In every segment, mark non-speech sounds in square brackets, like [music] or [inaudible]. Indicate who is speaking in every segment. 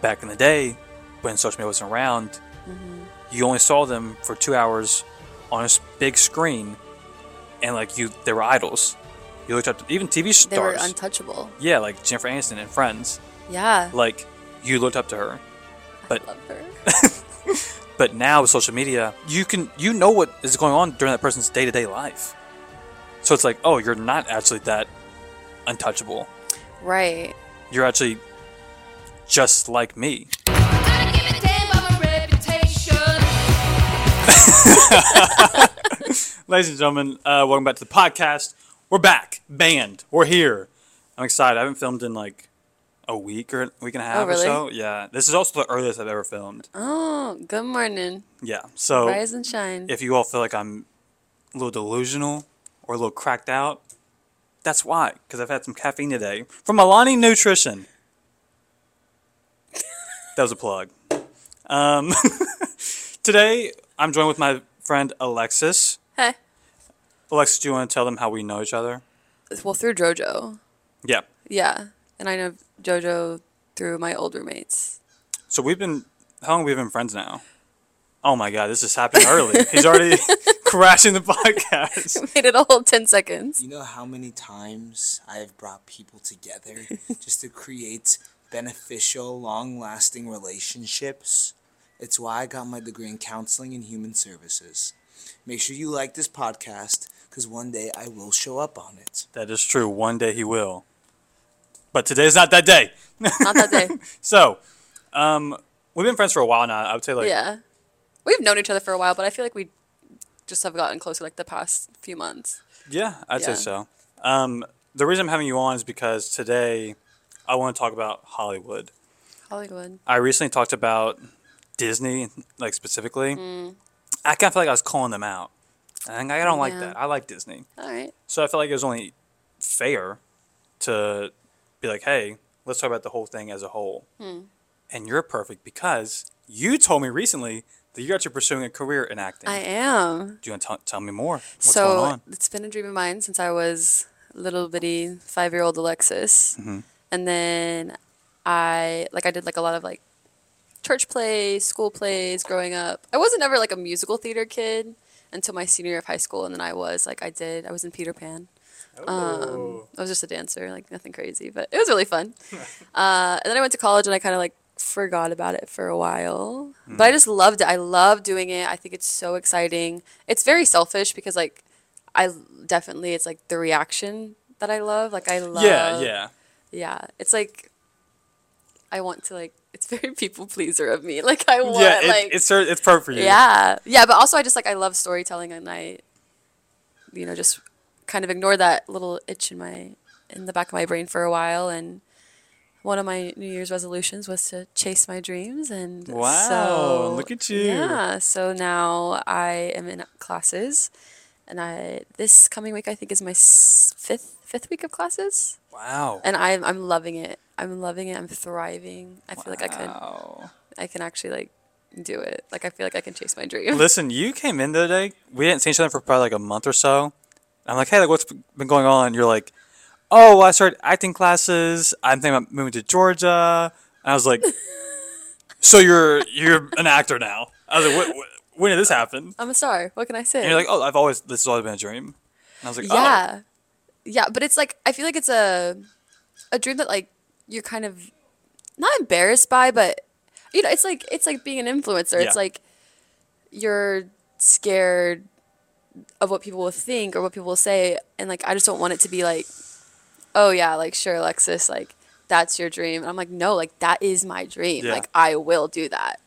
Speaker 1: back in the day, when social media wasn't around,
Speaker 2: Mm-hmm.
Speaker 1: you only saw them for two hours on a big screen, and like you, they were idols. You looked up to even TV stars.
Speaker 2: They were untouchable.
Speaker 1: yeah, like Jennifer Aniston and Friends.
Speaker 2: Yeah.
Speaker 1: Like you looked up to her. But
Speaker 2: Love her. [laughs]
Speaker 1: but now with social media, you can you know what is going on during that person's day to day life. So it's like, oh, you're not actually that untouchable.
Speaker 2: Right.
Speaker 1: You're actually just like me.
Speaker 3: I give a damn about my reputation.
Speaker 1: Ladies and gentlemen, uh, welcome back to the podcast. We're back, band. We're here. I'm excited. I haven't filmed in like a week or a week and a half
Speaker 2: Oh, really?
Speaker 1: or so. Yeah, this is also the earliest I've ever filmed.
Speaker 2: Oh, good morning.
Speaker 1: Yeah, so
Speaker 2: Rise and shine.
Speaker 1: if you all feel like I'm a little delusional or a little cracked out, that's why. Because I've had some caffeine today from Alani Nutrition. That was a plug. Um, [laughs] today, I'm joined with my friend Alexis.
Speaker 2: hey.
Speaker 1: Alexis, do you want to tell them how we know each other?
Speaker 2: Well, through JoJo.
Speaker 1: Yeah.
Speaker 2: Yeah. And I know JoJo through my old roommates.
Speaker 1: So we've been, how long have we been friends now? Oh my God, this is happening early. He's already [laughs] [laughs] crashing the podcast.
Speaker 2: Made it a whole 10 seconds.
Speaker 4: You know how many times I have brought people together just to create beneficial, long lasting relationships? It's why I got my degree in counseling and human services. Make sure you like this podcast because one day I will show up on it.
Speaker 1: That is true. One day he will. But today's not that day.
Speaker 2: Not that day. [laughs]
Speaker 1: So, um, we've been friends for a while now. I would say like
Speaker 2: yeah. We've known each other for a while, but I feel like we just have gotten closer like the past few months.
Speaker 1: Yeah, I'd say so. Um, the reason I'm having you on is because today I want to talk about Hollywood.
Speaker 2: Hollywood.
Speaker 1: I recently talked about Disney, like specifically.
Speaker 2: Mm.
Speaker 1: I kind of feel like I was calling them out. And I don't like
Speaker 2: Yeah.
Speaker 1: that. I like Disney.
Speaker 2: All right.
Speaker 1: So I felt like it was only fair to be like, hey, let's talk about the whole thing as a whole.
Speaker 2: Hmm.
Speaker 1: And you're perfect because you told me recently that you're actually pursuing a career in acting.
Speaker 2: I am.
Speaker 1: Do you want to t- tell me more? What's
Speaker 2: so
Speaker 1: going on?
Speaker 2: it's been a dream of mine since I was little bitty five year old Alexis,
Speaker 1: Mm-hmm.
Speaker 2: And then I like I did like a lot of like church plays, school plays growing up. I wasn't ever like a musical theater kid until my senior year of high school, and then I was like I did I was in Peter Pan. Um, I was just a dancer, like nothing crazy, but it was really fun. [laughs] uh, and then I went to college, and I kind of like forgot about it for a while. But I just loved it. I love doing it. I think it's so exciting. It's very selfish because like I definitely it's like the reaction that I love. Like I love
Speaker 1: yeah, yeah.
Speaker 2: Yeah. It's like I want to like it's [laughs] very people pleaser of me. Like I want
Speaker 1: yeah, it,
Speaker 2: like
Speaker 1: it's it's you.
Speaker 2: yeah. Yeah, but also I just like I love storytelling and I you know just kind of ignore that little itch in my in the back of my brain for a while and one of my New Year's resolutions was to chase my dreams and
Speaker 1: Wow,
Speaker 2: so
Speaker 1: look at you.
Speaker 2: Yeah, so now I am in classes and I this coming week I think is my s- fifth fifth week of classes
Speaker 1: Wow.
Speaker 2: and I'm I'm loving it. I'm loving it. I'm thriving. I feel like I could I can actually like do it. Like I feel like I can chase my dream. [laughs]
Speaker 1: Listen, you came in the other day. We didn't see each other for probably like a month or so. I'm like, hey, like, what's been going on? You're like, oh, well, I started acting classes. I'm thinking about moving to Georgia. And I was like, [laughs] so you're you're an actor now? I was like, what, what, when did this happen?
Speaker 2: I'm a star. What can I say?
Speaker 1: And you're like, oh, I've always this has always been a dream. And I was like, oh.
Speaker 2: yeah, yeah. But it's like I feel like it's a a dream that like you're kind of not embarrassed by, but you know, it's like it's like being an influencer.
Speaker 1: Yeah.
Speaker 2: It's like you're scared of what people will think or what people will say, and like I just don't want it to be like, oh yeah, like sure, Alexis, like that's your dream. And I'm like, no, like that is my dream.
Speaker 1: Yeah.
Speaker 2: Like I will do that.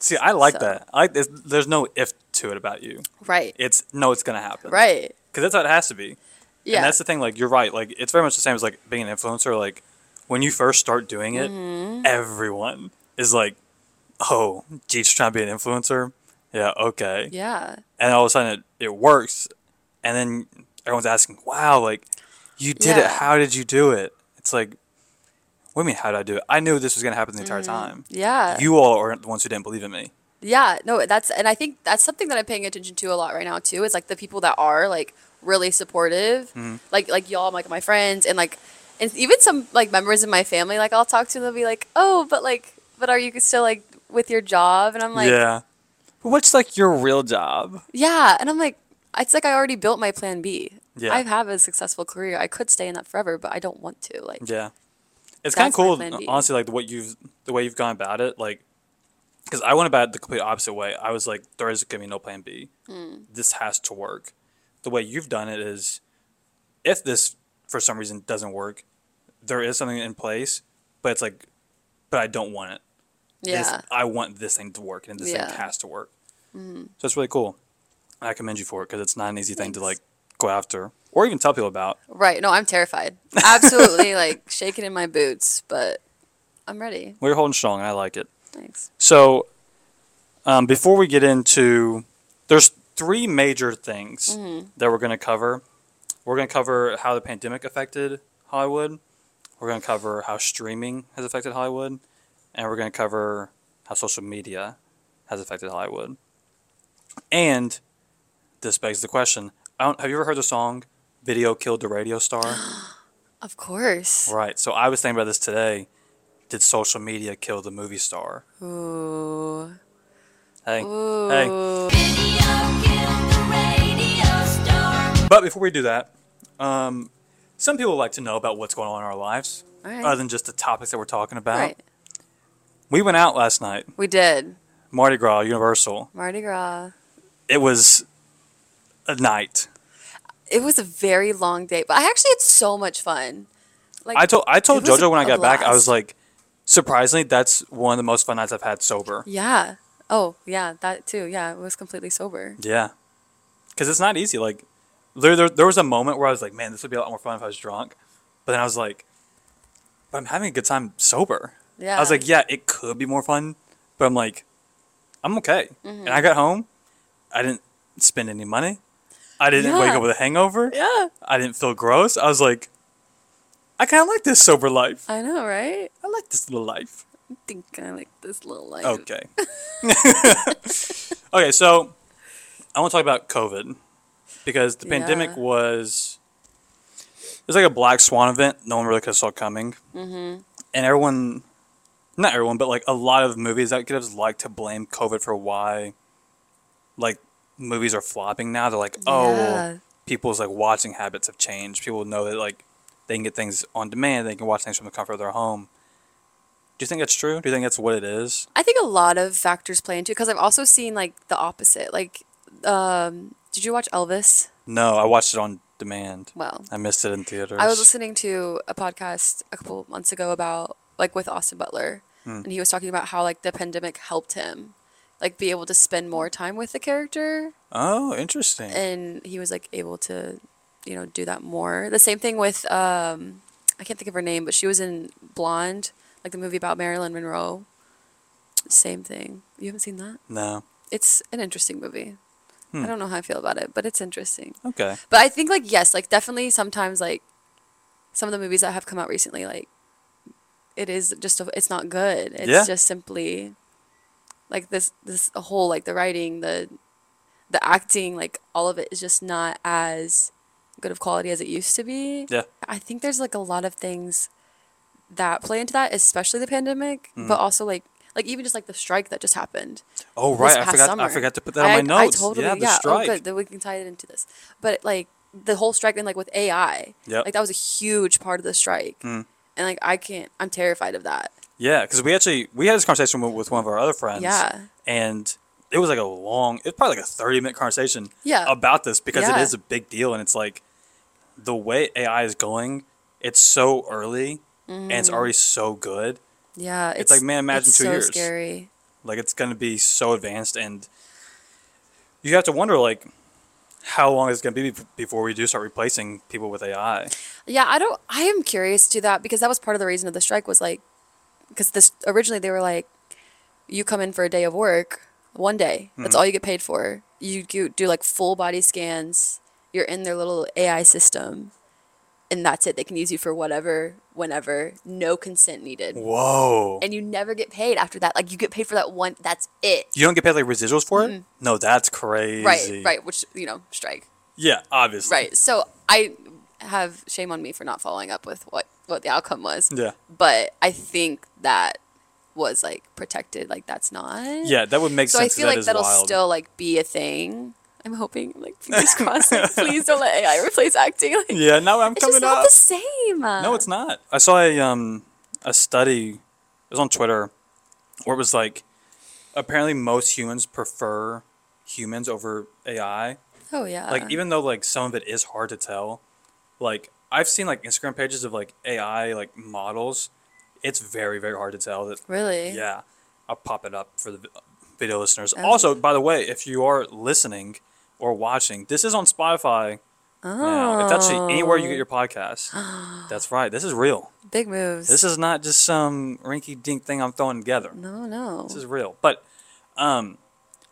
Speaker 1: See, I like
Speaker 2: So-
Speaker 1: that. I like this. There's no if to it about you.
Speaker 2: Right.
Speaker 1: It's no, it's gonna happen.
Speaker 2: right.
Speaker 1: Because that's how it has to be.
Speaker 2: Yeah.
Speaker 1: And that's the thing. Like you're right. Like it's very much the same as like being an influencer. Like when you first start doing it,
Speaker 2: Mm-hmm.
Speaker 1: everyone is like, "Oh, Jete's trying to be an influencer." Yeah. Okay.
Speaker 2: yeah.
Speaker 1: And all of a sudden it, it works, and then everyone's asking, "Wow, like you did it. How did you do it?" It's like, what do you mean? How did I do it? I knew this was gonna happen the entire time.
Speaker 2: Mm-hmm. Yeah.
Speaker 1: You all are the ones who didn't believe in me.
Speaker 2: Yeah, no, that's and I think that's something that I'm paying attention to a lot right now too. Is like the people that are like really supportive,
Speaker 1: Mm-hmm.
Speaker 2: like like y'all, like my friends, and like and even some like members of my family. Like I'll talk to them, they'll be like, "Oh, but like but are you still like with your job? And I'm like,
Speaker 1: yeah. But what's like your real job?
Speaker 2: Yeah, and I'm like, it's like I already built my plan B.
Speaker 1: Yeah.
Speaker 2: I have a successful career. I could stay in that forever, but I don't want to. Like,
Speaker 1: Yeah. It's kind of cool, honestly, like the what you've the way you've gone about it, like because I went about it the complete opposite way. I was like, there is gonna be no plan B.
Speaker 2: Hmm.
Speaker 1: This has to work. The way you've done it is, if this for some reason doesn't work, there is something in place, but it's like, but I don't want it.
Speaker 2: Yeah,
Speaker 1: I want this thing to work, and this
Speaker 2: Yeah.
Speaker 1: thing has to work. So it's really cool. I commend you for it because it's not an easy thing to like go after or even tell people about.
Speaker 2: right. No, I'm terrified. [laughs] Absolutely, like shaking in my boots, but I'm ready.
Speaker 1: We're holding strong, I like it.
Speaker 2: Thanks.
Speaker 1: So, um, before we get into, there's three major things that we're going to cover. We're going to cover how the pandemic affected Hollywood. We're going to cover how streaming has affected Hollywood, and we're going to cover how social media has affected Hollywood. And this begs the question: I don't, Have you ever heard the song "Video Killed the Radio Star"? [gasps]
Speaker 2: Of course.
Speaker 1: right. So I was thinking about this today. Did social media kill the movie star?
Speaker 2: Ooh.
Speaker 1: Hey,
Speaker 2: Ooh.
Speaker 1: hey.
Speaker 3: Video killed the radio star.
Speaker 1: But before we do that, um, some people like to know about what's going on in our lives,
Speaker 2: All right.
Speaker 1: other than just the topics that we're talking about.
Speaker 2: right.
Speaker 1: We went out last night,
Speaker 2: We did
Speaker 1: Mardi Gras, Universal.
Speaker 2: Mardi Gras.
Speaker 1: It was a night.
Speaker 2: It was a very long day, but I actually had so much fun. Like
Speaker 1: I told I told
Speaker 2: It was
Speaker 1: JoJo when I
Speaker 2: a
Speaker 1: got back, I was
Speaker 2: blast.
Speaker 1: like, surprisingly, that's one of the most fun nights I've had sober.
Speaker 2: Yeah. Oh, yeah, that too. Yeah, it was completely sober.
Speaker 1: Yeah, because it's not easy. Like, there, there there was a moment where I was like, man, this would be a lot more fun if I was drunk. But then I was like, but I'm having a good time sober.
Speaker 2: Yeah.
Speaker 1: I was like, yeah, it could be more fun, but I'm like, I'm okay.
Speaker 2: Mm-hmm.
Speaker 1: And I got home, I didn't spend any money. I didn't wake up with a hangover.
Speaker 2: yeah,
Speaker 1: I didn't feel gross. I was like, I kind of like this sober life.
Speaker 2: I know, right?
Speaker 1: I like this little life.
Speaker 2: I think I like this little life.
Speaker 1: Okay. [laughs] [laughs] okay, so I want to talk about COVID because the pandemic
Speaker 2: Yeah.
Speaker 1: was it was like a black swan event. No one really could have saw coming, mm-hmm. and everyone, not everyone, but like a lot of movie executives like to blame COVID for why, like movies are flopping now. They're like, oh, well,
Speaker 2: Yeah.
Speaker 1: people's like watching habits have changed. People know that like they can get things on demand. They can watch things from the comfort of their home. Do you think that's true? Do you think that's what it is?
Speaker 2: I think a lot of factors play into it because I've also seen like the opposite. Like, um, did you watch Elvis?
Speaker 1: No, I watched it on demand.
Speaker 2: Well,
Speaker 1: I missed it in theaters.
Speaker 2: I was listening to a podcast a couple months ago about like with Austin Butler,
Speaker 1: Hmm.
Speaker 2: and he was talking about how like the pandemic helped him like be able to spend more time with the character,
Speaker 1: Oh, interesting.
Speaker 2: and he was like able to, you know, do that more. The same thing with um, I can't think of her name, but she was in Blonde, like the movie about Marilyn Monroe. Same thing. You haven't seen that?
Speaker 1: no.
Speaker 2: It's an interesting movie.
Speaker 1: Hmm.
Speaker 2: I don't know how I feel about it, but it's interesting.
Speaker 1: Okay.
Speaker 2: But I think like yes, like definitely sometimes like some of the movies that have come out recently, like it is just a, it's not good. It's
Speaker 1: Yeah.
Speaker 2: just simply like this this whole like the writing, the the acting, like all of it is just not as good of quality as it used to be.
Speaker 1: Yeah.
Speaker 2: I think there's like a lot of things that play into that, especially the pandemic,
Speaker 1: Mm-hmm.
Speaker 2: but also like like even just like the strike that just happened
Speaker 1: Oh, right. I forgot. I forgot to put that on my
Speaker 2: I-
Speaker 1: notes.
Speaker 2: I totally,
Speaker 1: yeah,
Speaker 2: yeah,
Speaker 1: the strike.
Speaker 2: Oh, good. Then we can tie it into this. But like the whole strike and like with AI,
Speaker 1: yeah,
Speaker 2: like that was a huge part of the strike.
Speaker 1: Mm.
Speaker 2: And like I can't, I'm terrified of that.
Speaker 1: Yeah, because we actually we had this conversation with, with one of our other friends.
Speaker 2: Yeah.
Speaker 1: And it was like a long. It's probably like a thirty minute conversation.
Speaker 2: Yeah.
Speaker 1: About this because it
Speaker 2: Yeah.
Speaker 1: is a big deal, and it's like the way AI is going. It's so early, and it's mm-hmm. already so good.
Speaker 2: Yeah,
Speaker 1: It's like, man, imagine
Speaker 2: it's
Speaker 1: two
Speaker 2: so
Speaker 1: years.
Speaker 2: scary.
Speaker 1: Like it's gonna be so advanced, and you have to wonder like how long is it gonna be before we do start replacing people with AI?
Speaker 2: Yeah, I don't. I am curious to that because that was part of the reason of the strike was like, because this originally they were like, you come in for a day of work, one day. That's
Speaker 1: Mm-hmm.
Speaker 2: all you get paid for. You do, do like full body scans. You're in their little AI system, and that's it. They can use you for whatever, whenever. No consent needed,
Speaker 1: Whoa!
Speaker 2: and you never get paid after that. Like you get paid for that one. That's it.
Speaker 1: You don't get paid like residuals for it? No, that's crazy.
Speaker 2: Right, right. Which you know, strike.
Speaker 1: Yeah, obviously.
Speaker 2: Right. So I have shame on me for not following up with what what the outcome was.
Speaker 1: Yeah.
Speaker 2: But I think that was like protected. Like that's not.
Speaker 1: Yeah, that would make
Speaker 2: So I feel
Speaker 1: that
Speaker 2: like that'll
Speaker 1: wild.
Speaker 2: still like be a thing. I'm hoping, like fingers crossed. Like, please don't let AI replace acting. [laughs] Like,
Speaker 1: Yeah, now I'm
Speaker 2: it's
Speaker 1: coming
Speaker 2: just not the same.
Speaker 1: No, it's not. I saw a um a study. It was on Twitter, where it was like, apparently most humans prefer humans over AI.
Speaker 2: Oh yeah.
Speaker 1: Like even though like some of it is hard to tell, like I've seen like Instagram pages of like AI like models. It's very very hard to tell that.
Speaker 2: really.
Speaker 1: Yeah, I'll pop it up for the video listeners.
Speaker 2: Oh.
Speaker 1: Also, by the way, if you are listening or watching, this is on Spotify. Now. It's actually anywhere you get your podcast. [gasps] That's right. This is real.
Speaker 2: Big moves.
Speaker 1: This is not just some rinky dink thing I'm throwing together.
Speaker 2: no, no.
Speaker 1: This is real. But um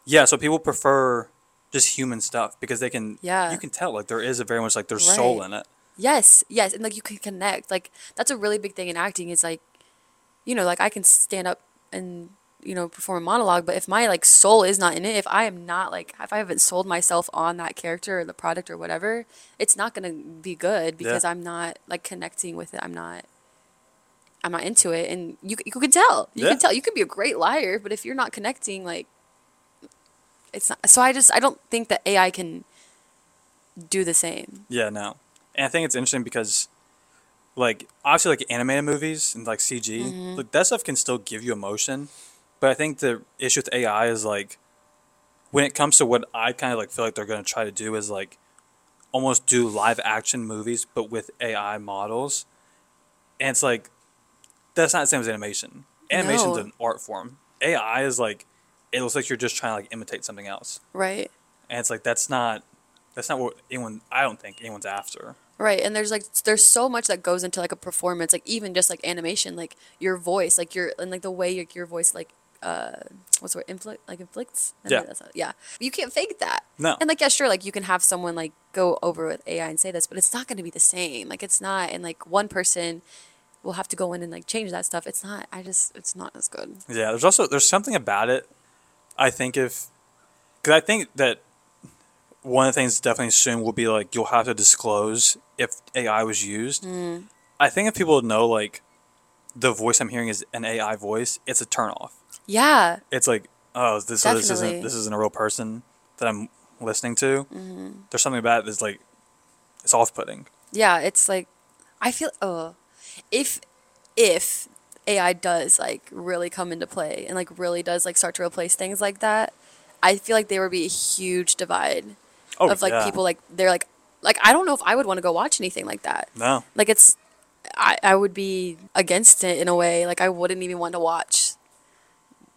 Speaker 1: yeah, so people prefer just human stuff because they can
Speaker 2: Yeah.
Speaker 1: you can tell like there is a very much like there's soul in it.
Speaker 2: Yes, yes, and like you can connect. Like that's a really big thing in acting. Is like, you know, like I can stand up and you know perform a monologue, but if my like soul is not in it, if I am not like if I haven't sold myself on that character or the product or whatever, it's not gonna be good because I'm not like connecting with it. I'm not. I'm not into it, and you you can tell. You
Speaker 1: Yeah.
Speaker 2: can tell. You can be a great liar, but if you're not connecting, like, it's not. So I just I don't think that AI can do the same.
Speaker 1: Yeah, no. And I think it's interesting because like obviously like animated movies and like CG,
Speaker 2: Mm-hmm.
Speaker 1: like that stuff can still give you emotion. But I think the issue with AI is like when it comes to what I kind of like feel like they're going to try to do is like almost do live action movies but with AI models. And it's like that's not the same as animation. Animation's
Speaker 2: No.
Speaker 1: an art form. AI is like it looks like you're just trying to like imitate something else.
Speaker 2: Right.
Speaker 1: And it's like that's not that's not what anyone I don't think anyone's after.
Speaker 2: Right, and there's like there's so much that goes into like a performance, like even just like animation, like your voice, like your and like the way your, your voice like uh what's the word inflict like inflicts.
Speaker 1: Yeah.
Speaker 2: that's not- yeah. You can't fake that.
Speaker 1: No.
Speaker 2: And like yeah, sure, like you can have someone like go over with AI and say this, but it's not going to be the same. Like it's not, and like one person will have to go in and like change that stuff. It's not. I just it's not as good.
Speaker 1: Yeah, there's also there's something about it. I think if, because I think that one of the things definitely soon will be like you'll have to disclose if AI was used.
Speaker 2: Mm.
Speaker 1: I think if people know like the voice I'm hearing is an AI voice, it's a turnoff.
Speaker 2: Yeah.
Speaker 1: It's like oh this so this isn't this isn't a real person that I'm listening to.
Speaker 2: Mm-hmm.
Speaker 1: There's something about it that's like it's off putting.
Speaker 2: Yeah, it's like I feel oh if if AI does like really come into play and like really does like start to replace things like that, I feel like there would be a huge divide
Speaker 1: Oh,
Speaker 2: of like
Speaker 1: yeah.
Speaker 2: people like they're like like I don't know if I would want to go watch anything like that.
Speaker 1: No.
Speaker 2: Like it's I I would be against it in a way. Like I wouldn't even want to watch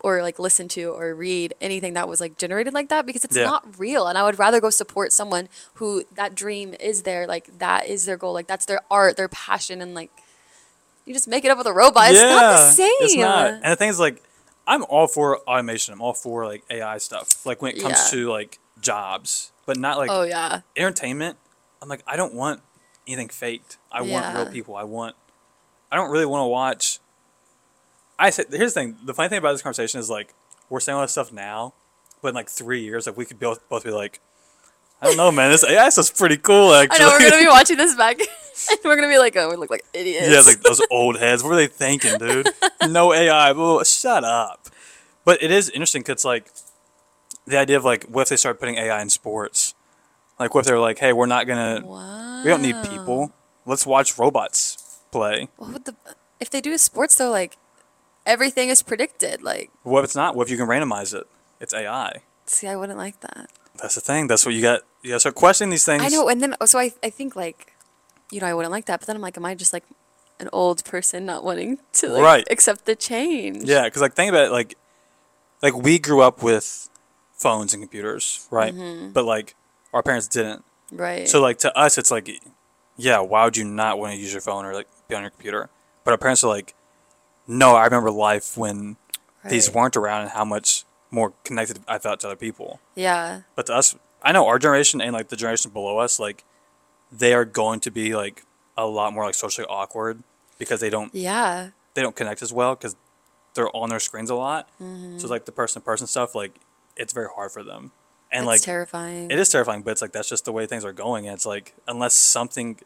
Speaker 2: or like listen to or read anything that was like generated like that because it's
Speaker 1: Yeah.
Speaker 2: not real and I would rather go support someone who that dream is their like that is their goal like that's their art their passion and like you just make it up with a robot Yeah, it's not the same
Speaker 1: It's not. And the thing is, like, I'm all for automation. I'm all for like AI stuff. Like when it comes
Speaker 2: Yeah.
Speaker 1: to like jobs, but not like
Speaker 2: oh yeah
Speaker 1: entertainment. I'm like, I don't want anything faked. I want real people. I want. I don't really want to watch. I said, here's the thing. The funny thing about this conversation is like we're saying all this stuff now, but in like three years, like we could both both be like, I don't know, man. This AI stuff's pretty cool. Actually, [laughs] I
Speaker 2: know we're gonna be watching this back [laughs] and we're gonna be like oh we look like idiots
Speaker 1: Yeah, like those old heads. What are they thinking, dude? [laughs] No AI. Well, shut up. But it is interesting because like the idea of like what if they start putting AI in sports? Like what if they're like, hey, we're not gonna,
Speaker 2: wow.
Speaker 1: we don't need people. Let's watch robots play.
Speaker 2: what would the if they do sports though like everything is predicted like
Speaker 1: What if it's not? What if you can randomize it? It's AI.
Speaker 2: see I wouldn't like that
Speaker 1: That's the thing. That's what you got. You got to start questioning these things.
Speaker 2: I know, and then so I I think like, you know, I wouldn't like that. But then I'm like, am I just like an old person not wanting to like
Speaker 1: Right.
Speaker 2: accept the change?
Speaker 1: Yeah, because like think about it, like, like we grew up with phones and computers, right?
Speaker 2: Mm-hmm.
Speaker 1: But like our parents didn't.
Speaker 2: Right.
Speaker 1: So like to us, it's like, yeah, why would you not want to use your phone or like be on your computer? But our parents are like, no, I remember life when these weren't around and how much more connected I felt to other people.
Speaker 2: Yeah.
Speaker 1: But to us, I know our generation and like the generation below us, like they are going to be like a lot more like socially awkward because they don't
Speaker 2: Yeah.
Speaker 1: they don't connect as well because they're on their screens a lot. So like the person to person stuff, like it's very hard for them. And
Speaker 2: That's
Speaker 1: like
Speaker 2: terrifying.
Speaker 1: it is terrifying, but it's like that's just the way things are going. And it's like unless something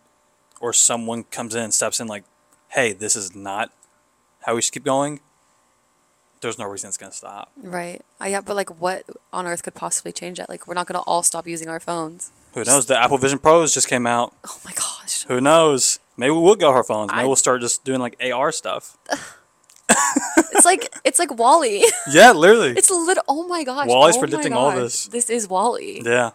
Speaker 1: or someone comes in and steps in, like, hey, this is not how we should keep going. there's no reason it's gonna stop.
Speaker 2: Right. I, yeah, but like, what on earth could possibly change that? Like, we're not gonna all stop using our phones.
Speaker 1: Who knows? The Apple Vision Pros just came out.
Speaker 2: Oh my gosh.
Speaker 1: Who knows? Maybe we will go our phones. Maybe
Speaker 2: I-
Speaker 1: we'll start just doing like AR stuff. [laughs]
Speaker 2: It's like it's like WALL-E. [laughs]
Speaker 1: Yeah, literally.
Speaker 2: it's a lit. Oh my gosh.
Speaker 1: WALL-E's
Speaker 2: oh
Speaker 1: predicting all this.
Speaker 2: This is WALL-E.
Speaker 1: yeah.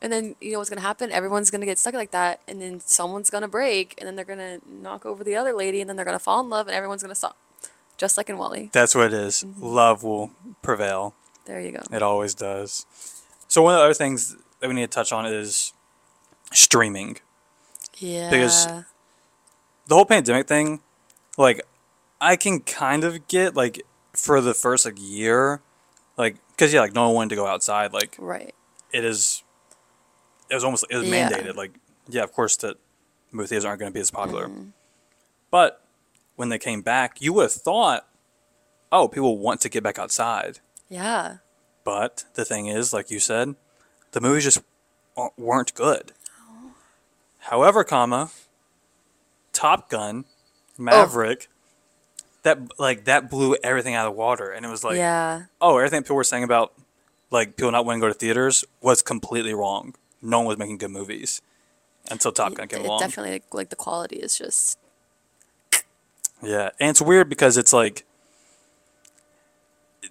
Speaker 2: And then you know what's gonna happen? Everyone's gonna get stuck like that, and then someone's gonna break, and then they're gonna knock over the other lady, and then they're gonna fall in love, and everyone's gonna stop, just like in WALL-E.
Speaker 1: That's what it is.
Speaker 2: Mm-hmm.
Speaker 1: Love will prevail.
Speaker 2: There you go.
Speaker 1: It always does. So one of the other things that we need to touch on is streaming.
Speaker 2: Yeah.
Speaker 1: Because- The whole pandemic thing, like, I can kind of get like for the first like year, like, because yeah, like no one wanted to go outside. Like,
Speaker 2: right.
Speaker 1: it is. It was almost it was
Speaker 2: Yeah.
Speaker 1: mandated. Like, yeah, of course that movie theaters aren't going to be as popular.
Speaker 2: Mm-hmm.
Speaker 1: But when they came back, you would have thought, oh, people want to get back outside.
Speaker 2: Yeah.
Speaker 1: But the thing is, like you said, the movies just weren't good. However, comma, Top Gun, Maverick, that like that blew everything out of the water, and it was like,
Speaker 2: yeah.
Speaker 1: oh, everything people were saying about like people not wanting to go to theaters was completely wrong. No one was making good movies until Top Gun came
Speaker 2: It
Speaker 1: along.
Speaker 2: definitely like, like the quality is just
Speaker 1: Yeah, and it's weird because it's like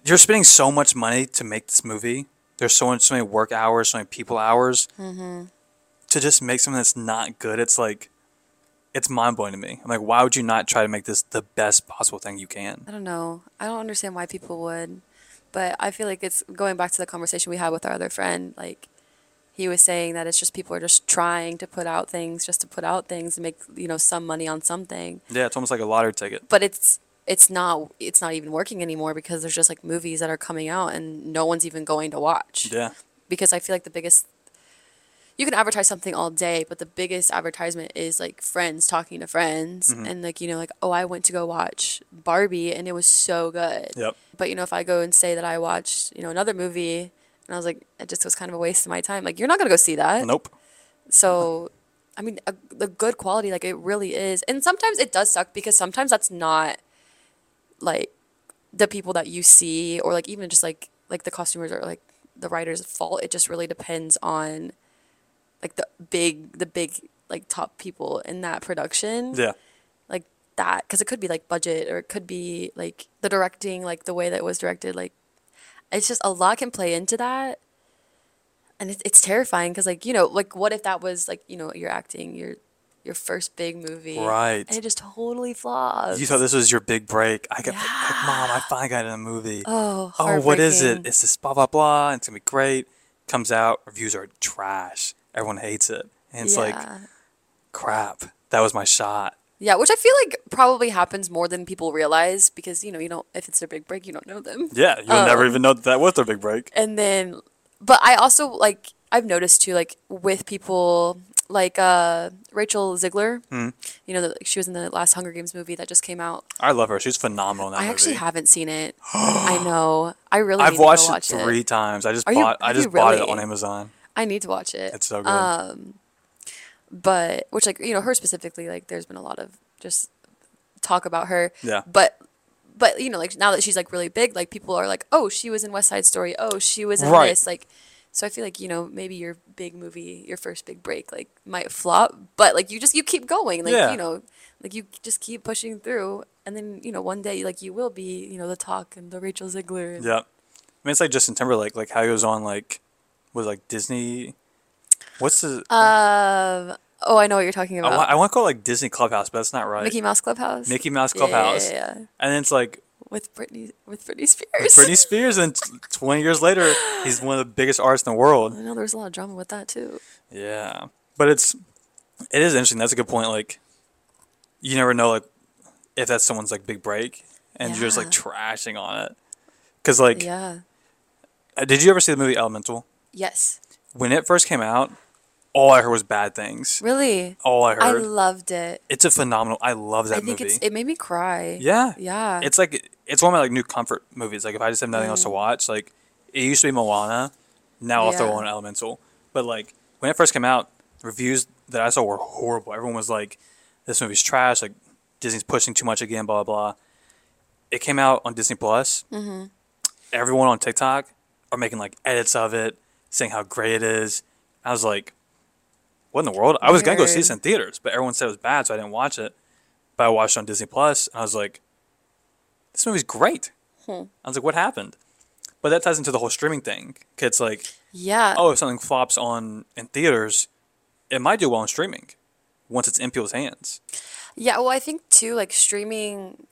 Speaker 1: you're spending so much money to make this movie. There's so much, so many work hours, so many people hours mm-hmm. to just make something that's not good. It's like it's mind blowing to me. I'm like, why would you not try to make this the best possible thing you can?
Speaker 2: I don't know. I don't understand why people would, but I feel like it's going back to the conversation we had with our other friend. Like he was saying that it's just people are just trying to put out things just to put out things and make you know some money on something.
Speaker 1: Yeah, it's almost like a lottery ticket.
Speaker 2: But it's it's not it's not even working anymore because there's just like movies that are coming out and no one's even going to watch.
Speaker 1: Yeah,
Speaker 2: because I feel like the biggest you can advertise something all day, but the biggest advertisement is like friends talking to friends
Speaker 1: Mm-hmm.
Speaker 2: and like you know like oh I went to go watch Barbie and it was so good.
Speaker 1: yep.
Speaker 2: But you know if I go and say that I watched you know another movie and I was like it just was kind of a waste of my time. Like you're not gonna go see that.
Speaker 1: Nope.
Speaker 2: So I mean a, the good quality like it really is, and sometimes it does suck because sometimes that's not like the people that you see or like even just like like the costumers or like the writer's fault. It just really depends on like the big the big like top people in that production
Speaker 1: Yeah,
Speaker 2: like that because it could be like budget or it could be like the directing like the way that it was directed like it's just a lot can play into that and it's, it's terrifying because like you know like what if that was like you know you're acting your your first big movie
Speaker 1: Right.
Speaker 2: and it just totally flops
Speaker 1: you thought this was your big break. I got like, mom, I finally got in a movie.
Speaker 2: oh
Speaker 1: oh, what is it? It's this blah blah blah. It's gonna be great. Comes out, reviews are trash. Everyone hates it, and it's like crap. That was my shot.
Speaker 2: yeah which i feel like probably happens more than people realize because you know you don't if it's their big break you don't know them
Speaker 1: Yeah, you'll never
Speaker 2: Um,
Speaker 1: even know that, that was their big break.
Speaker 2: and then but i also like i've noticed too like with people like uh rachel Zegler
Speaker 1: Hmm.
Speaker 2: you know the, she was in the last hunger games movie that just came out
Speaker 1: I love her. She's phenomenal in that
Speaker 2: i
Speaker 1: movie.
Speaker 2: actually haven't seen it [gasps] i know i really
Speaker 1: I've
Speaker 2: need
Speaker 1: watched it three
Speaker 2: it
Speaker 1: times. I just
Speaker 2: Are you-
Speaker 1: bought. I just
Speaker 2: you
Speaker 1: bought it
Speaker 2: really?
Speaker 1: on Amazon.
Speaker 2: I need to watch it
Speaker 1: It's so good.
Speaker 2: um but which like you know her specifically like there's been a lot of just talk about her
Speaker 1: Yeah.
Speaker 2: but but you know like now that she's like really big like people are like oh she was in west side story oh she was in
Speaker 1: Right.
Speaker 2: this like so i feel like you know maybe your big movie your first big break like might flop but like you just you keep going like
Speaker 1: Yeah.
Speaker 2: you know like you just keep pushing through and then you know one day like you will be you know the talk and the rachel Zegler and
Speaker 1: yeah. I mean, it's like Justin Timberlake. Like how he was on like was like Disney. What's the?
Speaker 2: um oh i know what you're talking
Speaker 1: I,
Speaker 2: about
Speaker 1: I want to call it like Disney Clubhouse, but that's not right.
Speaker 2: mickey mouse clubhouse
Speaker 1: Mickey Mouse
Speaker 2: Yeah, yeah,
Speaker 1: Clubhouse.
Speaker 2: yeah, yeah.
Speaker 1: And then it's like
Speaker 2: with britney with britney spears
Speaker 1: Britney Spears, and t- 20 years later, he's one of the biggest artists in the world.
Speaker 2: i know there was a lot of drama with that too
Speaker 1: Yeah, but it's it is interesting. That's a good point. Like, you never know like if that's someone's like big break, and you're just like trashing on it. Because like,
Speaker 2: yeah
Speaker 1: uh, did you ever see the movie Elemental?
Speaker 2: Yes
Speaker 1: When it first came out, all I heard was bad things.
Speaker 2: really
Speaker 1: All I heard.
Speaker 2: i loved it
Speaker 1: it's a phenomenal. I love that
Speaker 2: I think
Speaker 1: movie.
Speaker 2: it's it made me cry.
Speaker 1: yeah,
Speaker 2: Yeah.
Speaker 1: It's like it's one of my like new comfort movies. Like if I just have nothing else to
Speaker 2: Mm.
Speaker 1: watch, like it used to be Moana, now I'll throw on Elemental. But like when it first came out, reviews that I saw were horrible. Everyone was like, "This movie's trash." Like Disney's pushing too much again. Blah blah. blah. it came out on Disney Plus. Mm-hmm. Everyone on TikTok are making like edits of it, saying how great it is. I was like, what in the world? I was gonna go see this in theaters, but everyone said it was bad, so I didn't watch it. But I watched it on Disney Plus, and I was like, this movie's great.
Speaker 2: Hmm.
Speaker 1: I was like, what happened? But that ties into the whole streaming thing. 'Cause It's like,
Speaker 2: Yeah.
Speaker 1: oh, if something flops on in theaters, it might do well on streaming once it's in people's hands.
Speaker 2: Yeah, well, I think too, like streaming,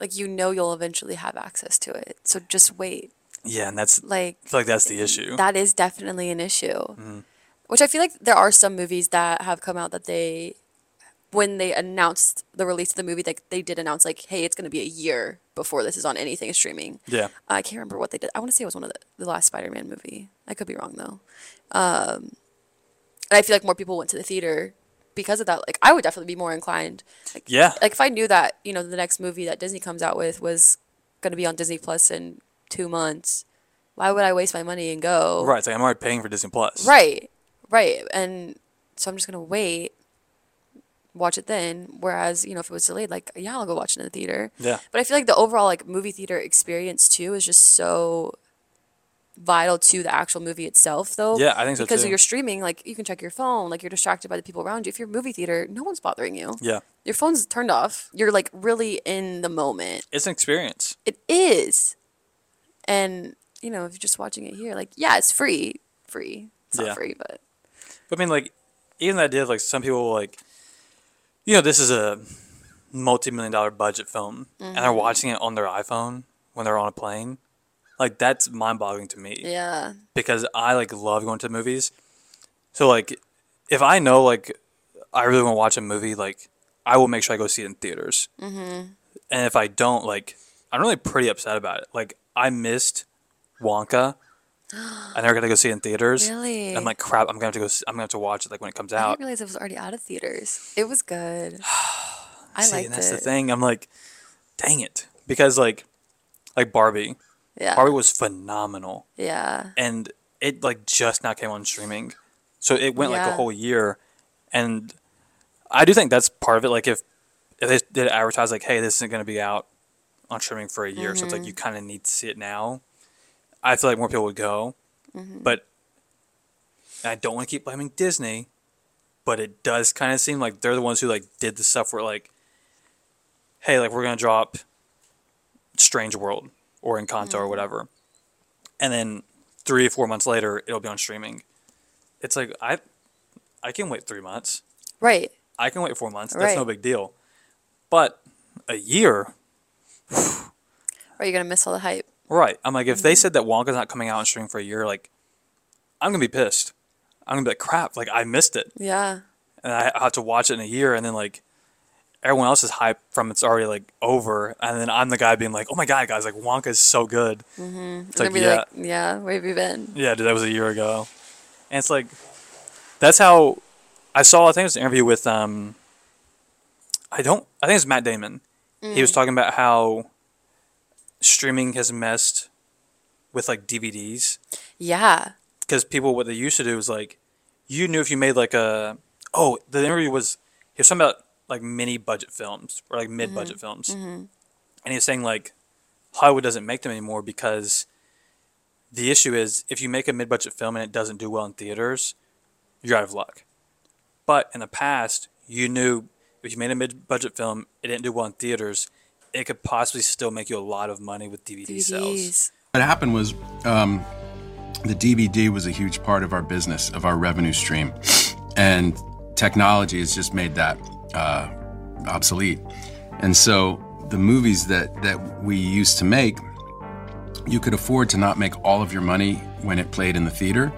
Speaker 2: like you know you'll eventually have access to it. So just wait.
Speaker 1: Yeah, and that's
Speaker 2: Like
Speaker 1: I feel like that's the issue.
Speaker 2: that is definitely an issue.
Speaker 1: Mm-hmm.
Speaker 2: Which I feel like there are some movies that have come out that they, when they announced the release of the movie, like they did announce like, hey, it's going to be a year before this is on anything streaming.
Speaker 1: yeah,
Speaker 2: I can't remember what they did. I want to say it was one of the, the last Spider-Man movie. I could be wrong though. Um, and I feel like more people went to the theater because of that. Like I would definitely be more inclined. Like,
Speaker 1: Yeah.
Speaker 2: Like if I knew that you know the next movie that Disney comes out with was going to be on Disney Plus in two months, why would I waste my money and go?
Speaker 1: right. It's like I'm already paying for Disney Plus.
Speaker 2: Right. Right. And so I'm just gonna wait, watch it then. Whereas, you know, if it was delayed, like, yeah, I'll go watch it in the theater.
Speaker 1: Yeah.
Speaker 2: But I feel like the overall like movie theater experience too is just so vital to the actual movie itself though.
Speaker 1: Yeah, I think so,
Speaker 2: Because
Speaker 1: too.
Speaker 2: you're streaming, like you can check your phone, like you're distracted by the people around you. If you're movie theater, no one's bothering you.
Speaker 1: Yeah,
Speaker 2: Your phone's turned off. You're like really in the moment.
Speaker 1: it's an experience.
Speaker 2: It is. And, you know, if you're just watching it here, like, yeah, it's free. Free. It's not
Speaker 1: Yeah.
Speaker 2: free, but
Speaker 1: But I mean, like, even the idea of like some people like, you know, this is a multi-million dollar budget film, and they're watching it on their iPhone when they're on a plane. Like that's mind-boggling to me
Speaker 2: yeah.
Speaker 1: because I like love going to movies. So like, if I know like I really want to watch a movie, like I will make sure I go see it in theaters. Mm-hmm. And if I don't, like, I'm really pretty upset about it. Like I missed Wonka. I never got to go see it in theaters.
Speaker 2: Really?
Speaker 1: I'm like, crap. I'm gonna have to go. I'm gonna have to watch it like when it comes out.
Speaker 2: I
Speaker 1: out.
Speaker 2: didn't realize it was already out of theaters. It was good. [sighs] I
Speaker 1: See,
Speaker 2: liked
Speaker 1: and that's
Speaker 2: it.
Speaker 1: the thing. I'm like, dang it, because like, like Barbie,
Speaker 2: Yeah.
Speaker 1: Barbie was phenomenal,
Speaker 2: yeah.
Speaker 1: and it like just now came on streaming, so it went like a
Speaker 2: Yeah.
Speaker 1: whole year, and I do think that's part of it. Like if if they did advertise like, hey, this isn't gonna be out on streaming for a year, so it's
Speaker 2: Mm-hmm.
Speaker 1: like you kind of need to see it now. I feel like more people would go,
Speaker 2: Mm-hmm.
Speaker 1: but I don't want to keep blaming Disney, but it does kind of seem like they're the ones who like did the stuff where like, hey, like we're gonna drop Strange World or Encanto
Speaker 2: Mm-hmm.
Speaker 1: or whatever, and then three or four months later it'll be on streaming. It's like I, I can wait three months.
Speaker 2: Right.
Speaker 1: I can wait four months. That's no big deal. But a year,
Speaker 2: Or you're gonna miss all the hype.
Speaker 1: right? I'm like, if
Speaker 2: Mm-hmm.
Speaker 1: they said that Wonka's not coming out on streaming for a year, like, I'm gonna be pissed. I'm gonna be like, crap, like I missed it,
Speaker 2: Yeah.
Speaker 1: and I have to watch it in a year, and then like everyone else is hyped from it's already like over, and then I'm the guy being like, oh my god, guys, like Wonka is so good. It's
Speaker 2: I'm
Speaker 1: like,
Speaker 2: gonna be
Speaker 1: yeah,
Speaker 2: like, yeah, where have you been?
Speaker 1: yeah, dude, that was a year ago, and it's like that's how I saw. I think it was an interview with um, I don't, I think it's Matt Damon. He was mm. talking about how streaming has messed with like DVDs
Speaker 2: Yeah.
Speaker 1: because people what they used to do was like you knew if you made like a oh the interview was he was talking about like mini budget films or like mid budget mm-hmm. films. Mm-hmm. And he was saying like Hollywood doesn't make them anymore because the issue is if you make a mid budget film and it doesn't do well in theaters you're out of luck. But in the past you knew if you made a mid budget film it didn't do well in theaters it could possibly still make you a lot of money with DVD sales.
Speaker 5: What happened was um, the DVD was a huge part of our business, of our revenue stream, and technology has just made that uh, obsolete. And so the movies that that we used to make, you could afford to not make all of your money when it played in the theater,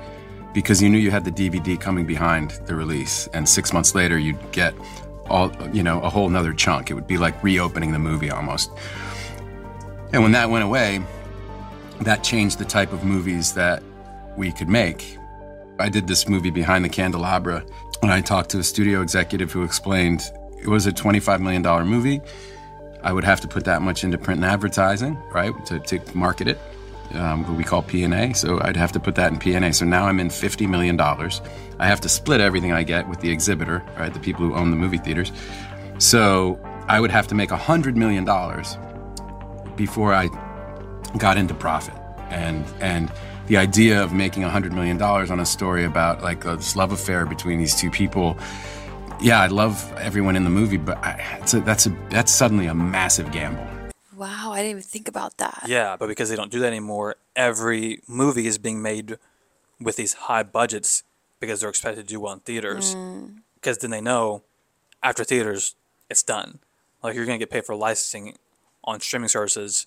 Speaker 5: because you knew you had the DVD coming behind the release, and six months later you'd get all you know a whole nother chunk. It would be like reopening the movie almost. And when that went away, that changed the type of movies that we could make. I did this movie Behind the Candelabra, and I talked to a studio executive who explained it was a $25 million movie. I would have to put that much into print and advertising, right, to, to market it, um, what we call P&A. So I'd have to put that in P&A. So now I'm in $50 million. I have to split everything I get with the exhibitor, right, the people who own the movie theaters. So I would have to make $100 million before I got into profit and and the idea of making a hundred million dollars on a story about like this love affair between these two people. Yeah, I love everyone in the movie, but that's a that's suddenly a massive gamble.
Speaker 2: Wow, I didn't even think about that.
Speaker 1: Yeah, but because they don't do that anymore, every movie is being made with these high budgets because they're expected to do well in theaters. Mm. Because then they know after theaters, it's done. Like you're gonna get paid for licensing on streaming services,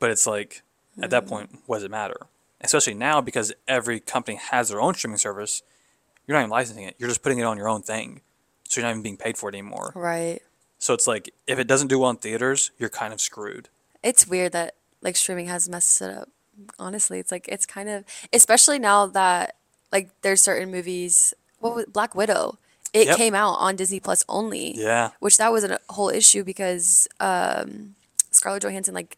Speaker 1: but it's like at that mm. point, what does it matter? Especially now because every company has their own streaming service. You're not even licensing it. You're just putting it on your own thing, so you're not even being paid for it anymore.
Speaker 2: Right.
Speaker 1: So it's like if it doesn't do well in theaters, you're kind of screwed.
Speaker 2: It's weird that like streaming has messed it up. Honestly, it's like it's kind of especially now that like there's certain movies. What was Black Widow? It
Speaker 1: Yep.
Speaker 2: came out on Disney Plus only.
Speaker 1: Yeah.
Speaker 2: Which that was a whole issue because um, Scarlett Johansson like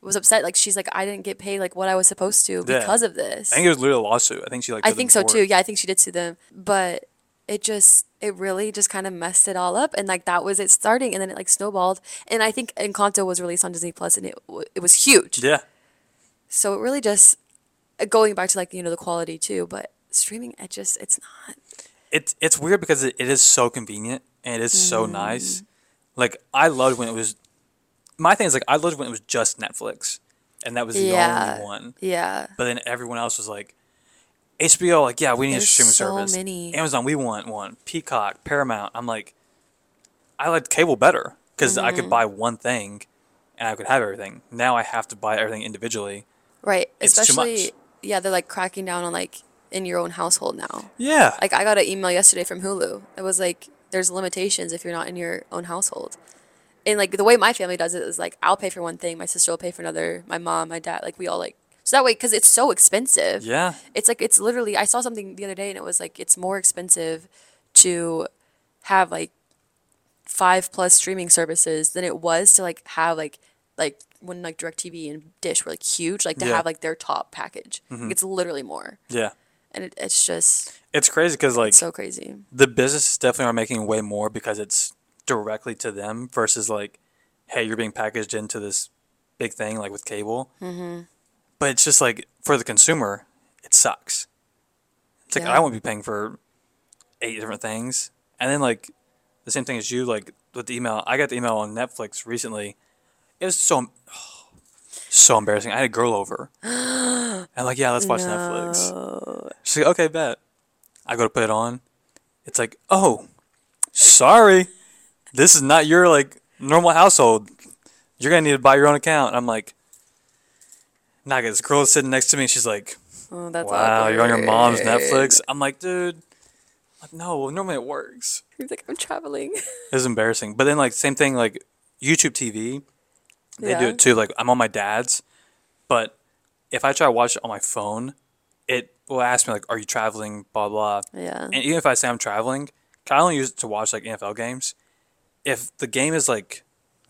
Speaker 2: was upset. Like she's like, I didn't get paid like what I was supposed to
Speaker 1: Yeah.
Speaker 2: because of this.
Speaker 1: I think it was literally a lawsuit. I think she like.
Speaker 2: I think so
Speaker 1: for
Speaker 2: too. Yeah, I think she did sue them, but it just it really just kind of messed it all up, and like that was it starting, and then it like snowballed, and I think Encanto was released on Disney Plus, and it it was huge.
Speaker 1: Yeah.
Speaker 2: So it really just uh, going back to like you know the quality too, but streaming it just it's not.
Speaker 1: it's it's weird because it, it is so convenient and it is so
Speaker 2: Mm.
Speaker 1: nice. Like I loved when it was. My thing is like I loved when it was just Netflix, and that was the
Speaker 2: Yeah.
Speaker 1: only one.
Speaker 2: Yeah,
Speaker 1: But then everyone else was like, HBO, like yeah, we need
Speaker 2: There's
Speaker 1: a streaming
Speaker 2: so
Speaker 1: service.
Speaker 2: many.
Speaker 1: Amazon, we want one. Peacock, Paramount. I'm like, I liked cable better because I
Speaker 2: Mm-hmm.
Speaker 1: could buy one thing, and I could have everything. Now I have to buy everything individually.
Speaker 2: right.
Speaker 1: It's too
Speaker 2: Especially
Speaker 1: much.
Speaker 2: yeah, they're like cracking down on like in your own household now.
Speaker 1: Yeah.
Speaker 2: Like I got an email yesterday from Hulu. It was like there's limitations if you're not in your own household. And like the way my family does it is like I'll pay for one thing, my sister will pay for another, my mom, my dad, like we all like so that way because it's so expensive.
Speaker 1: yeah.
Speaker 2: It's like it's literally I saw something the other day and it was like it's more expensive to have like five plus streaming services than it was to like have like like when like DirecTV and Dish were like huge, like to
Speaker 1: Yeah.
Speaker 2: have like their top package. It's literally more.
Speaker 1: Yeah.
Speaker 2: And it, it's just
Speaker 1: It's crazy because like
Speaker 2: so crazy.
Speaker 1: the businesses definitely are making way more because it's directly to them versus like, hey, you're being packaged into this big thing like with cable. Mm-hmm. But it's just like for the consumer, it sucks. It's like
Speaker 2: Yeah.
Speaker 1: I won't be paying for eight different things, and then like the same thing as you like with the email. I got the email on Netflix recently. It was so [sighs] so embarrassing. I had a girl over. [gasps] and like, yeah, let's watch Netflix. She's like, okay, bet. I go to put it on. It's like, oh, sorry, this is not your like normal household. You're gonna need to buy your own account. I'm like, nah, this girl is sitting next to me. and She's like,
Speaker 2: Oh, that's
Speaker 1: wow, you're on your mom's. Netflix. I'm like, dude, like, no, normally it works.
Speaker 2: He's like, I'm traveling. [laughs]
Speaker 1: It's embarrassing. But then like same thing like YouTube TV, they do it too. Like I'm on my dad's, but if I try to watch it on my phone, it will ask me like, "Are you traveling?" Blah blah.
Speaker 2: Yeah.
Speaker 1: And even if I say I'm traveling, I only use it to watch like NFL games. If the game is like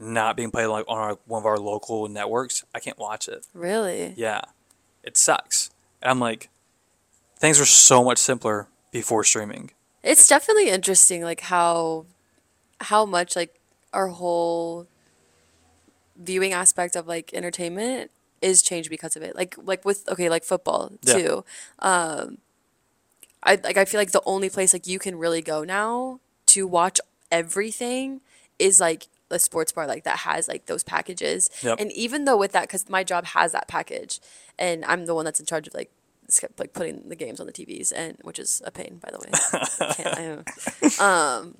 Speaker 1: not being played like on our, one of our local networks, I can't watch it.
Speaker 2: Really?
Speaker 1: Yeah, it sucks. And I'm like, things were so much simpler before streaming.
Speaker 2: It's definitely interesting, like how how much like our whole viewing aspect of like entertainment is changed because of it. Like like with okay, like football
Speaker 1: Yeah.
Speaker 2: too. Um I like I feel like the only place like you can really go now to watch everything is like a sports bar like that has like those packages.
Speaker 1: Yep.
Speaker 2: And even though with that cuz my job has that package and I'm the one that's in charge of like like putting the games on the TVs and which is a pain by the way. I I [laughs] um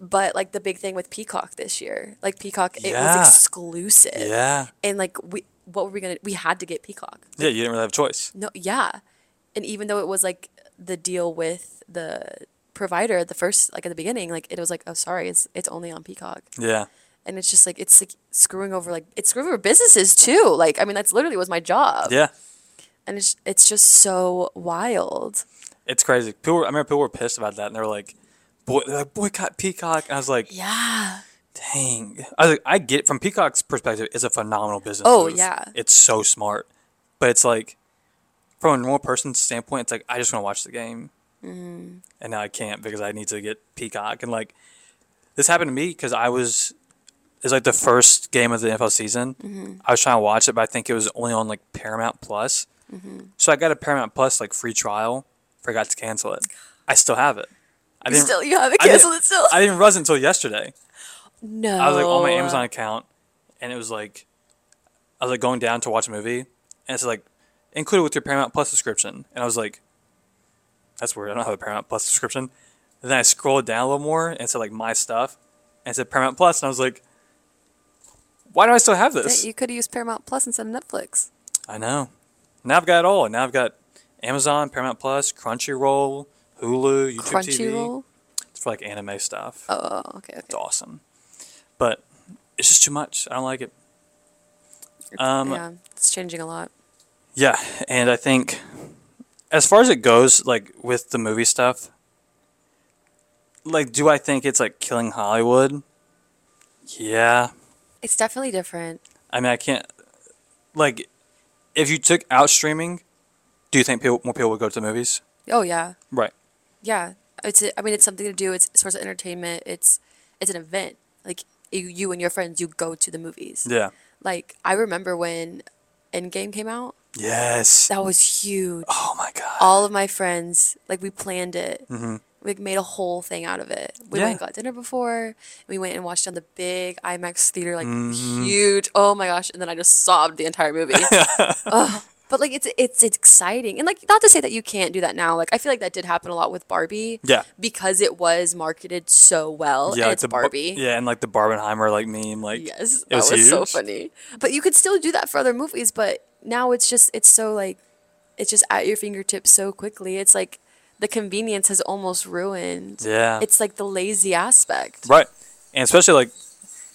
Speaker 2: but like the big thing with Peacock this year, like Peacock it was exclusive.
Speaker 1: Yeah,
Speaker 2: And like we what were we to we had to get Peacock.
Speaker 1: yeah, you didn't really have a choice.
Speaker 2: No, yeah. And even though it was like the deal with the provider at the first like at the beginning, like it was like, oh sorry, it's it's only on Peacock.
Speaker 1: Yeah,
Speaker 2: And it's just like it's like screwing over like it's screwing over businesses too. Like I mean that's literally was my job.
Speaker 1: yeah.
Speaker 2: And it's it's just so wild.
Speaker 1: It's crazy. People, were, I remember people were pissed about that, and they were like, "Boy, they're like boycott Peacock." And I was like,
Speaker 2: Yeah.
Speaker 1: "Dang!" I was like, "I get it. from Peacock's perspective, it's a phenomenal business."
Speaker 2: Oh,
Speaker 1: move.
Speaker 2: yeah.
Speaker 1: it's so smart, but it's like, from a normal person's standpoint, it's like I just want to watch the game,
Speaker 2: Mm-hmm.
Speaker 1: and now I can't because I need to get Peacock. And like, this happened to me because I was is like the first game of the NFL season.
Speaker 2: Mm-hmm.
Speaker 1: I was trying to watch it, but I think it was only on like Paramount Plus.
Speaker 2: Mm-hmm.
Speaker 1: So I got a Paramount Plus like free trial. Forgot to cancel it. I still have it. I
Speaker 2: You still, you haven't
Speaker 1: I didn't-
Speaker 2: canceled it still?
Speaker 1: I didn't realize it until yesterday.
Speaker 2: no.
Speaker 1: I was like on my Amazon account, and it was like, I was like going down to watch a movie, and it's like included with your Paramount Plus subscription, and I was like, that's weird. I don't have a Paramount Plus subscription. And then I scrolled down a little more, and it said like my stuff, and it said Paramount Plus, and I was like, why do I still have this?
Speaker 2: You could have used Paramount Plus instead of Netflix.
Speaker 1: I know. Now I've got it all. Now I've got Amazon, Paramount Plus, Crunchyroll, Hulu, YouTube TV.
Speaker 2: Crunchyroll.
Speaker 1: It's for like anime stuff.
Speaker 2: Oh, okay, okay.
Speaker 1: It's awesome. But it's just too much. I don't like it. Um,
Speaker 2: yeah, it's changing a lot.
Speaker 1: Yeah, and I think as far as it goes, like with the movie stuff, like do I think it's like killing Hollywood? Yeah.
Speaker 2: It's definitely different.
Speaker 1: I mean, I can't like if you took out streaming, do you think people, more people would go to the movies?
Speaker 2: Oh yeah,
Speaker 1: Right.
Speaker 2: yeah. It's. I mean, it's something to do. It's a source of entertainment. It's. It's an event. Like you, you and your friends, you go to the movies.
Speaker 1: Yeah.
Speaker 2: Like I remember when Endgame came out.
Speaker 1: Yes.
Speaker 2: That was huge.
Speaker 1: Oh my god.
Speaker 2: All of my friends, like we planned it.
Speaker 1: hmm
Speaker 2: We made a whole thing out of it. We
Speaker 1: Yeah.
Speaker 2: went and got dinner before. We went and watched on the big IMAX theater, like
Speaker 1: Mhm.
Speaker 2: huge. Oh my gosh! And then I just sobbed the entire movie. [laughs] But like it's it's exciting, and like not to say that you can't do that now. Like I feel like that did happen a lot with Barbie.
Speaker 1: Yeah.
Speaker 2: Because it was marketed so well.
Speaker 1: Yeah,
Speaker 2: it's
Speaker 1: Bar-
Speaker 2: Barbie.
Speaker 1: yeah, and like the Barbenheimer like meme, like
Speaker 2: Yes,
Speaker 1: it
Speaker 2: that
Speaker 1: was
Speaker 2: was, so funny. But you could still do that for other movies, but now it's just it's so like it's just at your fingertips so quickly. It's like the convenience has almost ruined.
Speaker 1: Yeah.
Speaker 2: It's like the lazy aspect.
Speaker 1: Right. And especially like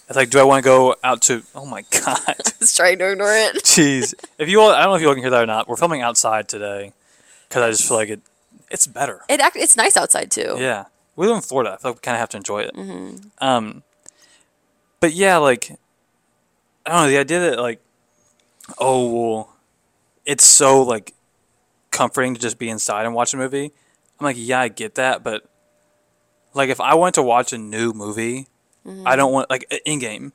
Speaker 1: it's like, do I want to go out to? Oh my [laughs] god, [laughs]
Speaker 2: Just trying to ignore it. [laughs]
Speaker 1: jeez! If you all, I don't know if you all can hear that or not. We're filming outside today because I just feel like it. It's better.
Speaker 2: It act- it's nice outside too.
Speaker 1: Yeah, we live in Florida. I feel like we kind of have to enjoy it. Um, but yeah, like I don't know the idea that like, oh, well, it's so like comforting to just be inside and watch a movie. I'm like, yeah, I get that, but like if I wanted to watch a new movie, I don't want like Endgame.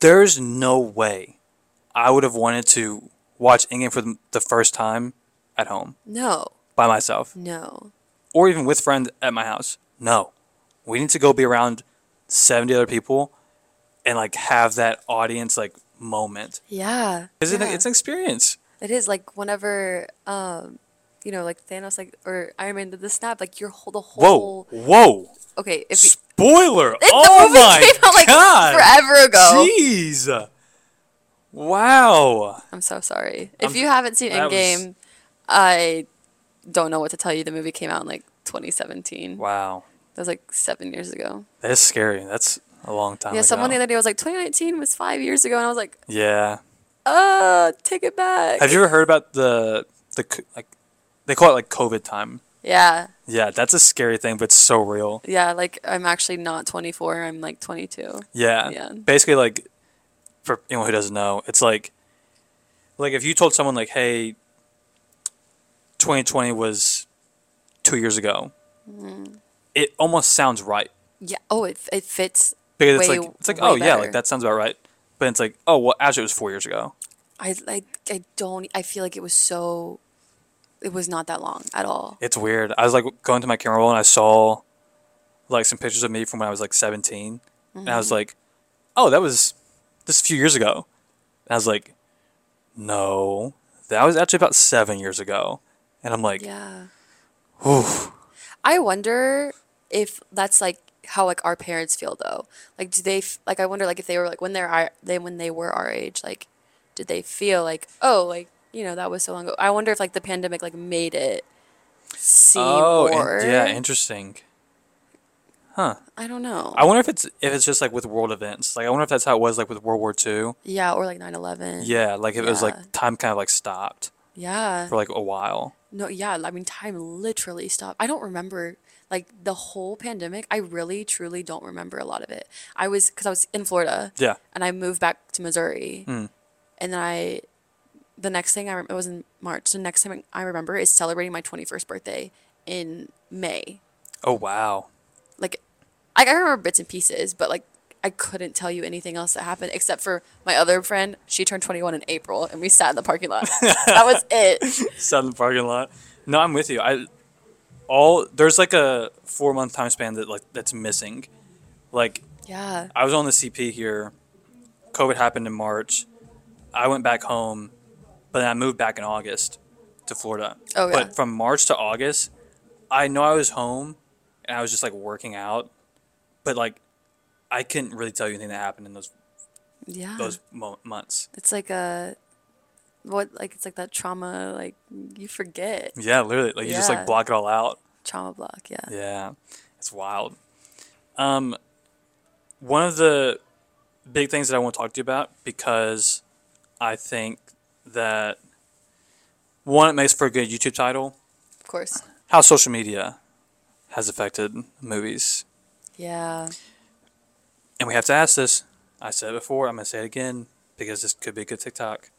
Speaker 1: There's no way I would have wanted to watch Endgame for the- first time at home
Speaker 2: No,
Speaker 1: by myself
Speaker 2: no.
Speaker 1: or even with friends at my house. No, we need to go be around seventy other people and like have that audience like moment
Speaker 2: Yeah.
Speaker 1: because
Speaker 2: yeah.
Speaker 1: it's an experience.
Speaker 2: It is like whenever um you know like Thanos like or Iron Man did the snap like your whole the whole
Speaker 1: whoa! Whoa!
Speaker 2: okay if you,
Speaker 1: Spoiler!
Speaker 2: it,
Speaker 1: oh
Speaker 2: the movie
Speaker 1: my
Speaker 2: came out like
Speaker 1: god!
Speaker 2: forever ago.
Speaker 1: Jeez! Wow!
Speaker 2: I'm so sorry. If
Speaker 1: I'm-
Speaker 2: you haven't seen
Speaker 1: that was-
Speaker 2: Endgame, I don't know what to tell you. The movie came out in like 2017.
Speaker 1: Wow!
Speaker 2: That was like seven years ago.
Speaker 1: That is scary. That's a long time
Speaker 2: yeah,
Speaker 1: ago.
Speaker 2: someone the other day was like 2019 was five years ago, and I was like,
Speaker 1: yeah.
Speaker 2: uh, take it back.
Speaker 1: Have you ever heard about the the like they call it like COVID time?
Speaker 2: Yeah,
Speaker 1: Yeah, that's a scary thing, but it's so real.
Speaker 2: yeah. Like I'm actually not 24. I'm like 22.
Speaker 1: Yeah.
Speaker 2: Yeah.
Speaker 1: Basically, like, for anyone who doesn't know, it's like, like if you told someone like, "Hey, 2020 was two years ago,"
Speaker 2: Mm-hmm.
Speaker 1: it almost sounds right
Speaker 2: Yeah. Oh, it it fits.
Speaker 1: because it's
Speaker 2: Way-
Speaker 1: like it's like, oh yeah, like that sounds about right. But it's like, oh well, actually, it was four years ago.
Speaker 2: I like. I don't. I feel like it was so. It was not that long at all.
Speaker 1: It's weird. I was like going to my camera roll and I saw like some pictures of me from when I was like 17, and I was
Speaker 2: Mm-hmm.
Speaker 1: like, oh, that was just a few years ago. And I was like, no, that was actually about seven years ago. And I'm like,
Speaker 2: Yeah.
Speaker 1: oof.
Speaker 2: I wonder if that's like how like our parents feel though. Like, do they f- like? I wonder like if they were like when they're our, they when they were our age, like, did they feel like oh like you know that was so long ago? I wonder if like the pandemic like made it seem
Speaker 1: Oh, in- yeah, interesting. Huh.
Speaker 2: I don't know.
Speaker 1: I wonder if it's if it's just like with world events. Like I wonder if that's how it was like with World War II.
Speaker 2: yeah, or like 9-11.
Speaker 1: Yeah, like if it was like time kind of like stopped
Speaker 2: Yeah.
Speaker 1: for like a while.
Speaker 2: No, yeah. I mean, time literally stopped. I don't remember like the whole pandemic. I really, truly don't remember a lot of it. I was because I was in Florida.
Speaker 1: Yeah.
Speaker 2: And I moved back to Missouri.
Speaker 1: Mm.
Speaker 2: And then I, the next thing I rem- it was in March. The next thing I remember is celebrating my twenty first birthday in May.
Speaker 1: Oh wow.
Speaker 2: Like, I, I remember bits and pieces, but like I couldn't tell you anything else that happened except for my other friend. She turned 21 in April, and we sat in the parking lot. that was [laughs] it.
Speaker 1: Sat in the parking lot. No, I'm with you. I all there's like a four month time span that like that's missing. Like
Speaker 2: Yeah.
Speaker 1: I was on the CP here. COVID happened in March. I went back home, but then I moved back in August to Florida.
Speaker 2: Oh, yeah.
Speaker 1: But from March to August, I know I was home and I was just like working out, but like I couldn't really tell you anything that happened in those
Speaker 2: Yeah.
Speaker 1: those mo- months.
Speaker 2: It's like a what like it's like that trauma like you forget
Speaker 1: Yeah, literally, like you just like block it all out.
Speaker 2: trauma block. Yeah.
Speaker 1: Yeah, it's wild. Um, one of the big things that I want to talk to you about because I think that one, it makes for a good YouTube title.
Speaker 2: Of course.
Speaker 1: How social media has affected movies,
Speaker 2: Yeah.
Speaker 1: and we have to ask this. I said it before. I'm gonna say it again because this could be a good TikTok.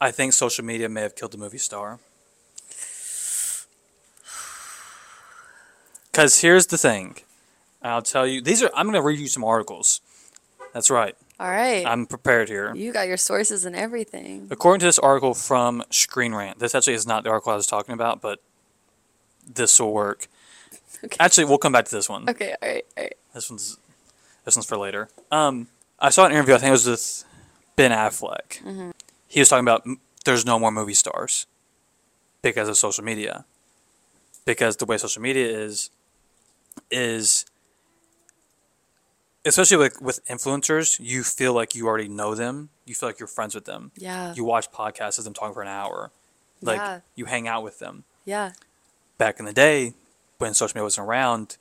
Speaker 1: I think social media may have killed the movie star. [sighs] Because here's the thing. I'll tell you. These are. I'm going to read you some articles. That's right.
Speaker 2: All right.
Speaker 1: I'm prepared here.
Speaker 2: you got your sources and everything.
Speaker 1: According to this article from Screen Rant, this actually is not the article I was talking about, but this will work. [laughs]
Speaker 2: Okay.
Speaker 1: Actually, we'll come back to this one.
Speaker 2: Okay. All right. All right.
Speaker 1: This one's this one's for later. Um, I saw an interview. I think it was with Ben Affleck. He was talking about there's no more movie stars because of social media. Because the way social media is, is especially with with influencers, you feel like you already know them. You feel like you're friends with them.
Speaker 2: Yeah.
Speaker 1: You watch podcasts of them talking for an hour. Like
Speaker 2: Yeah.
Speaker 1: you hang out with them.
Speaker 2: Yeah.
Speaker 1: Back in the day, when social media wasn't around,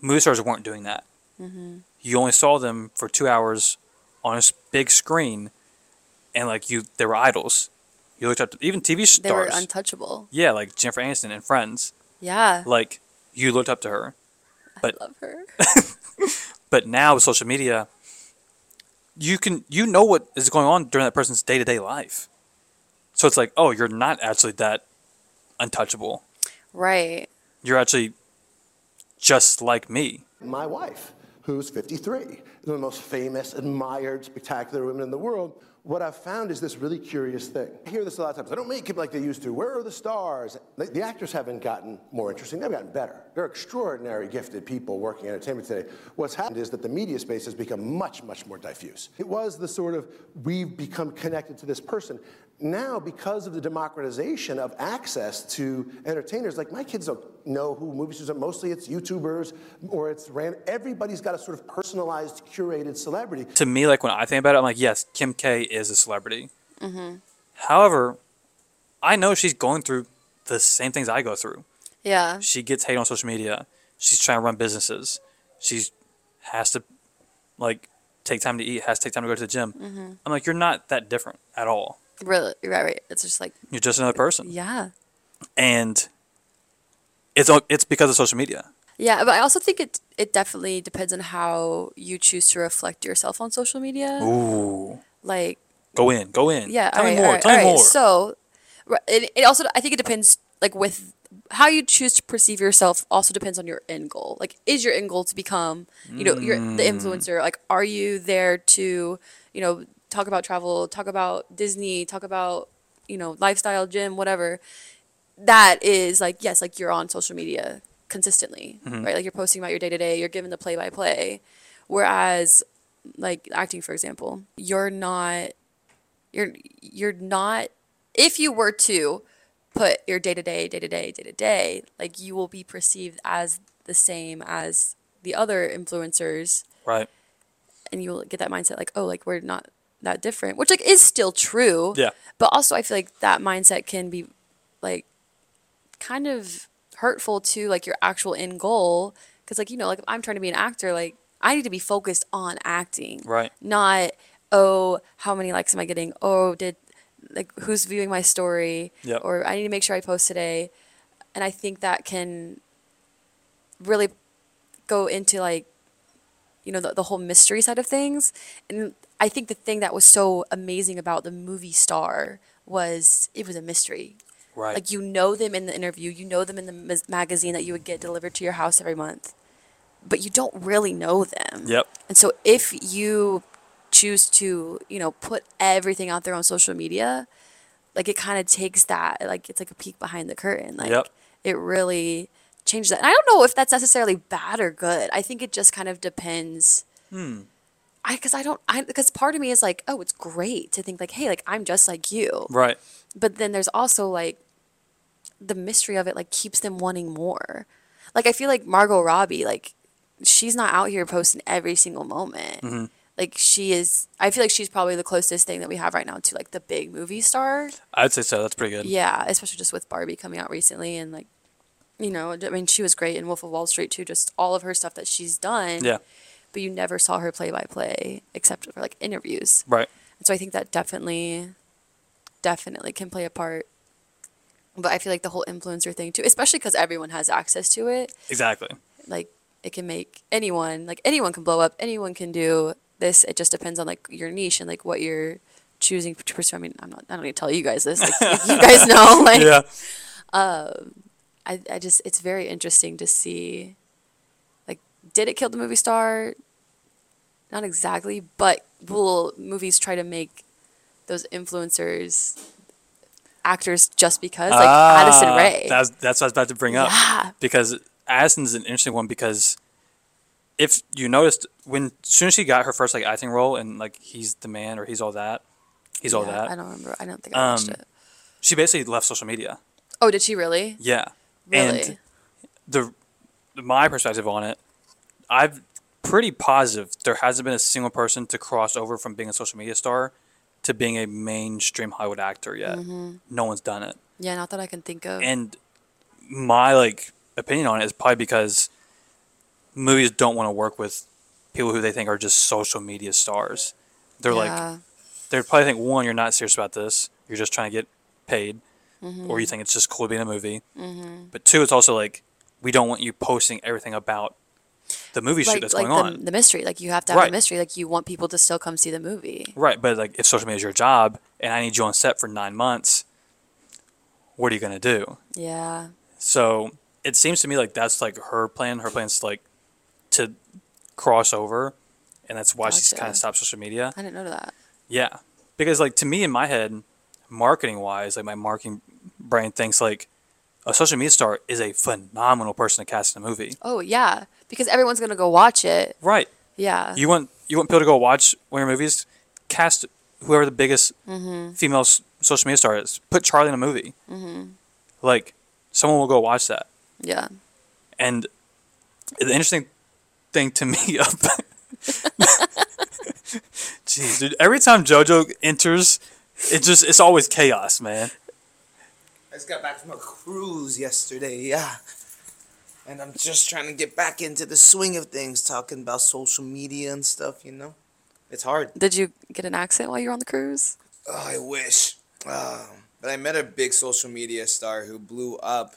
Speaker 1: movie stars weren't doing that.
Speaker 2: Mm-hmm.
Speaker 1: You only saw them for two hours on a big screen, and like you, they were idols. You looked up to even TV stars.
Speaker 2: They were untouchable.
Speaker 1: yeah, like Jennifer Aniston and Friends.
Speaker 2: Yeah.
Speaker 1: Like you looked up to her. But-
Speaker 2: I love her. [laughs]
Speaker 1: But now with social media, you can you know what is going on during that person's day to day life. So it's like, oh, you're not actually that untouchable.
Speaker 2: right.
Speaker 1: You're actually just like me.
Speaker 6: My wife, who's 53, one of the most famous, admired, spectacular women in the world. What I've found is this really curious thing. I hear this a lot of times. I don't make it like they used to. Where are the stars? The, actors haven't gotten more interesting. They've gotten better. They're extraordinary, gifted people working in entertainment today. What's happened is that the media space has become much, much more diffuse. It was the sort of we've become connected to this person. Now, because of the democratization of access to entertainers, like my kids don't know who movie stars are. Mostly it's YouTubers or it's ran. Everybody's got a sort of personalized, curated celebrity.
Speaker 1: To me, like when I think about it, I'm like, yes, Kim K is a celebrity. Mm-hmm. However, I know she's going through the same things I go through.
Speaker 2: Yeah.
Speaker 1: She gets hate on social media. She's trying to run businesses. She's has to like take time to eat. Has to take time to go to the gym. Mm-hmm. I'm like, you're not that different at all.
Speaker 2: Really. Right. Right. It's just like
Speaker 1: You're just another person.
Speaker 2: yeah.
Speaker 1: and it's it's because of social media.
Speaker 2: Yeah, but I also think it it definitely depends on how you choose to reflect yourself on social media.
Speaker 1: Ooh,
Speaker 2: Like
Speaker 1: go in, go in.
Speaker 2: Yeah,
Speaker 1: tell me more.
Speaker 2: right,
Speaker 1: tell me more.
Speaker 2: So, it, it also I think it depends like with how you choose to perceive yourself also depends on your end goal. Like, is your end goal to become you know you're the
Speaker 1: Mm.
Speaker 2: influencer? Like, are you there to you know talk about travel, talk about Disney, talk about you know lifestyle, gym, whatever? That is like yes, like you're on social media consistently,
Speaker 1: Mm-hmm.
Speaker 2: right? Like you're posting about your day to day, you're given the play by play. Whereas, like acting, for example, you're not you're you're not if you were to put your day to day day to day day to day like you will be perceived as the same as the other influencers
Speaker 1: right.
Speaker 2: and you'll get that mindset like oh like we're not that different which like is still true.
Speaker 1: Yeah.
Speaker 2: but also i feel like that mindset can be like kind of hurtful to like your actual end goal. Because like you know like if i'm trying to be an actor like i need to be focused on acting.
Speaker 1: Right.
Speaker 2: not oh how many likes am i getting? Oh did like who's viewing my story?
Speaker 1: Yep.
Speaker 2: or i need to make sure i post today. And i think that can really go into like you know the, the whole mystery side of things. And i think the thing that was so amazing about the movie star was it was a mystery
Speaker 1: Right.
Speaker 2: like you know them in the interview you know them in the magazine that you would get delivered to your house every month but you don't really know them.
Speaker 1: Yep.
Speaker 2: And so if you choose to, you know, put everything out there on social media, like it kind of takes that, like it's like a peek behind the curtain. Like
Speaker 1: Yep.
Speaker 2: it really changes that. And I don't know if that's necessarily bad or good. I think it just kind of depends.
Speaker 1: Hmm.
Speaker 2: I because I don't I because part of me is like, oh, it's great to think like, hey, like I'm just like you.
Speaker 1: Right.
Speaker 2: But then there's also like the mystery of it like keeps them wanting more. Like I feel like Margot Robbie, like she's not out here posting every single moment.
Speaker 1: Mm-hmm.
Speaker 2: Like she is I feel like she's probably the closest thing that we have right now to like the big movie star.
Speaker 1: I'd say so. That's pretty good.
Speaker 2: Yeah, especially just with Barbie coming out recently and like you know, I mean she was great in Wolf of Wall Street too, just all of her stuff that she's done.
Speaker 1: Yeah.
Speaker 2: But you never saw her play by play except for like interviews.
Speaker 1: Right.
Speaker 2: And so I think that definitely, definitely can play a part. But I feel like the whole influencer thing too, especially because everyone has access to it,
Speaker 1: Exactly.
Speaker 2: like it can make anyone, like anyone can blow up, anyone can do this. It just depends on like your niche and like what you're choosing to pursue. I mean, I'm not, I don't need to tell you guys this. Like, you guys [laughs] know, like,
Speaker 1: Yeah.
Speaker 2: Um, I, I just, it's very interesting to see, did it kill the movie star? Not exactly, but will movies try to make those influencers actors just because? Like Addison
Speaker 1: Ah,
Speaker 2: Rae.
Speaker 1: That's that's what I was about to bring up.
Speaker 2: Yeah.
Speaker 1: Because Addison's an interesting one because if you noticed when soon as she got her first like acting role and like he's the man or he's all that, he's all that.
Speaker 2: I don't remember. I don't think I watched
Speaker 1: Um,
Speaker 2: it.
Speaker 1: She basically left social media.
Speaker 2: Oh, did she really?
Speaker 1: Yeah.
Speaker 2: Really?
Speaker 1: And the my perspective on it, I'm pretty positive there hasn't been a single person to cross over from being a social media star to being a mainstream Hollywood actor yet.
Speaker 2: Mm-hmm.
Speaker 1: No one's done it.
Speaker 2: yeah, not that I can think of.
Speaker 1: And my like opinion on it is probably because movies don't want to work with people who they think are just social media stars. They're like
Speaker 2: yeah.
Speaker 1: they probably think one, you're not serious about this. You're just trying to get paid,
Speaker 2: Mm-hmm.
Speaker 1: or you think it's just cool to be in a movie. But two, it's also like we don't want you posting everything about the movie shoot
Speaker 2: like,
Speaker 1: that's
Speaker 2: like
Speaker 1: going
Speaker 2: the,
Speaker 1: on.
Speaker 2: the mystery. Like you have to have
Speaker 1: Right.
Speaker 2: a mystery. Like you want people to still come see the movie.
Speaker 1: right, but like if social media is your job and I need you on set for nine months, what are you gonna do?
Speaker 2: Yeah.
Speaker 1: So it seems to me like that's like her plan. Her plan's like to cross over, and that's why she's kind of stopped social media.
Speaker 2: I didn't know that.
Speaker 1: Yeah, because like to me in my head, marketing wise, like my marketing brain thinks like a social media star is a phenomenal person to cast in a movie.
Speaker 2: Oh yeah, because everyone's gonna go watch it.
Speaker 1: Right.
Speaker 2: Yeah.
Speaker 1: You want you want people to go watch one of your movies, cast whoever the biggest mm-hmm. female s- social media star is. Put Charlie in a movie. Mm-hmm. Like someone will go watch that.
Speaker 2: yeah.
Speaker 1: And the interesting thing to me [laughs] about [laughs] Jeez, dude, every time JoJo enters, it just it's always chaos, man.
Speaker 4: I just got back from a cruise yesterday, yeah. And I'm just trying to get back into the swing of things, talking about social media and stuff, you know? It's hard.
Speaker 2: Did you get an accent while you were on the cruise?
Speaker 4: Oh, I wish. Um, but I met a big social media star who blew up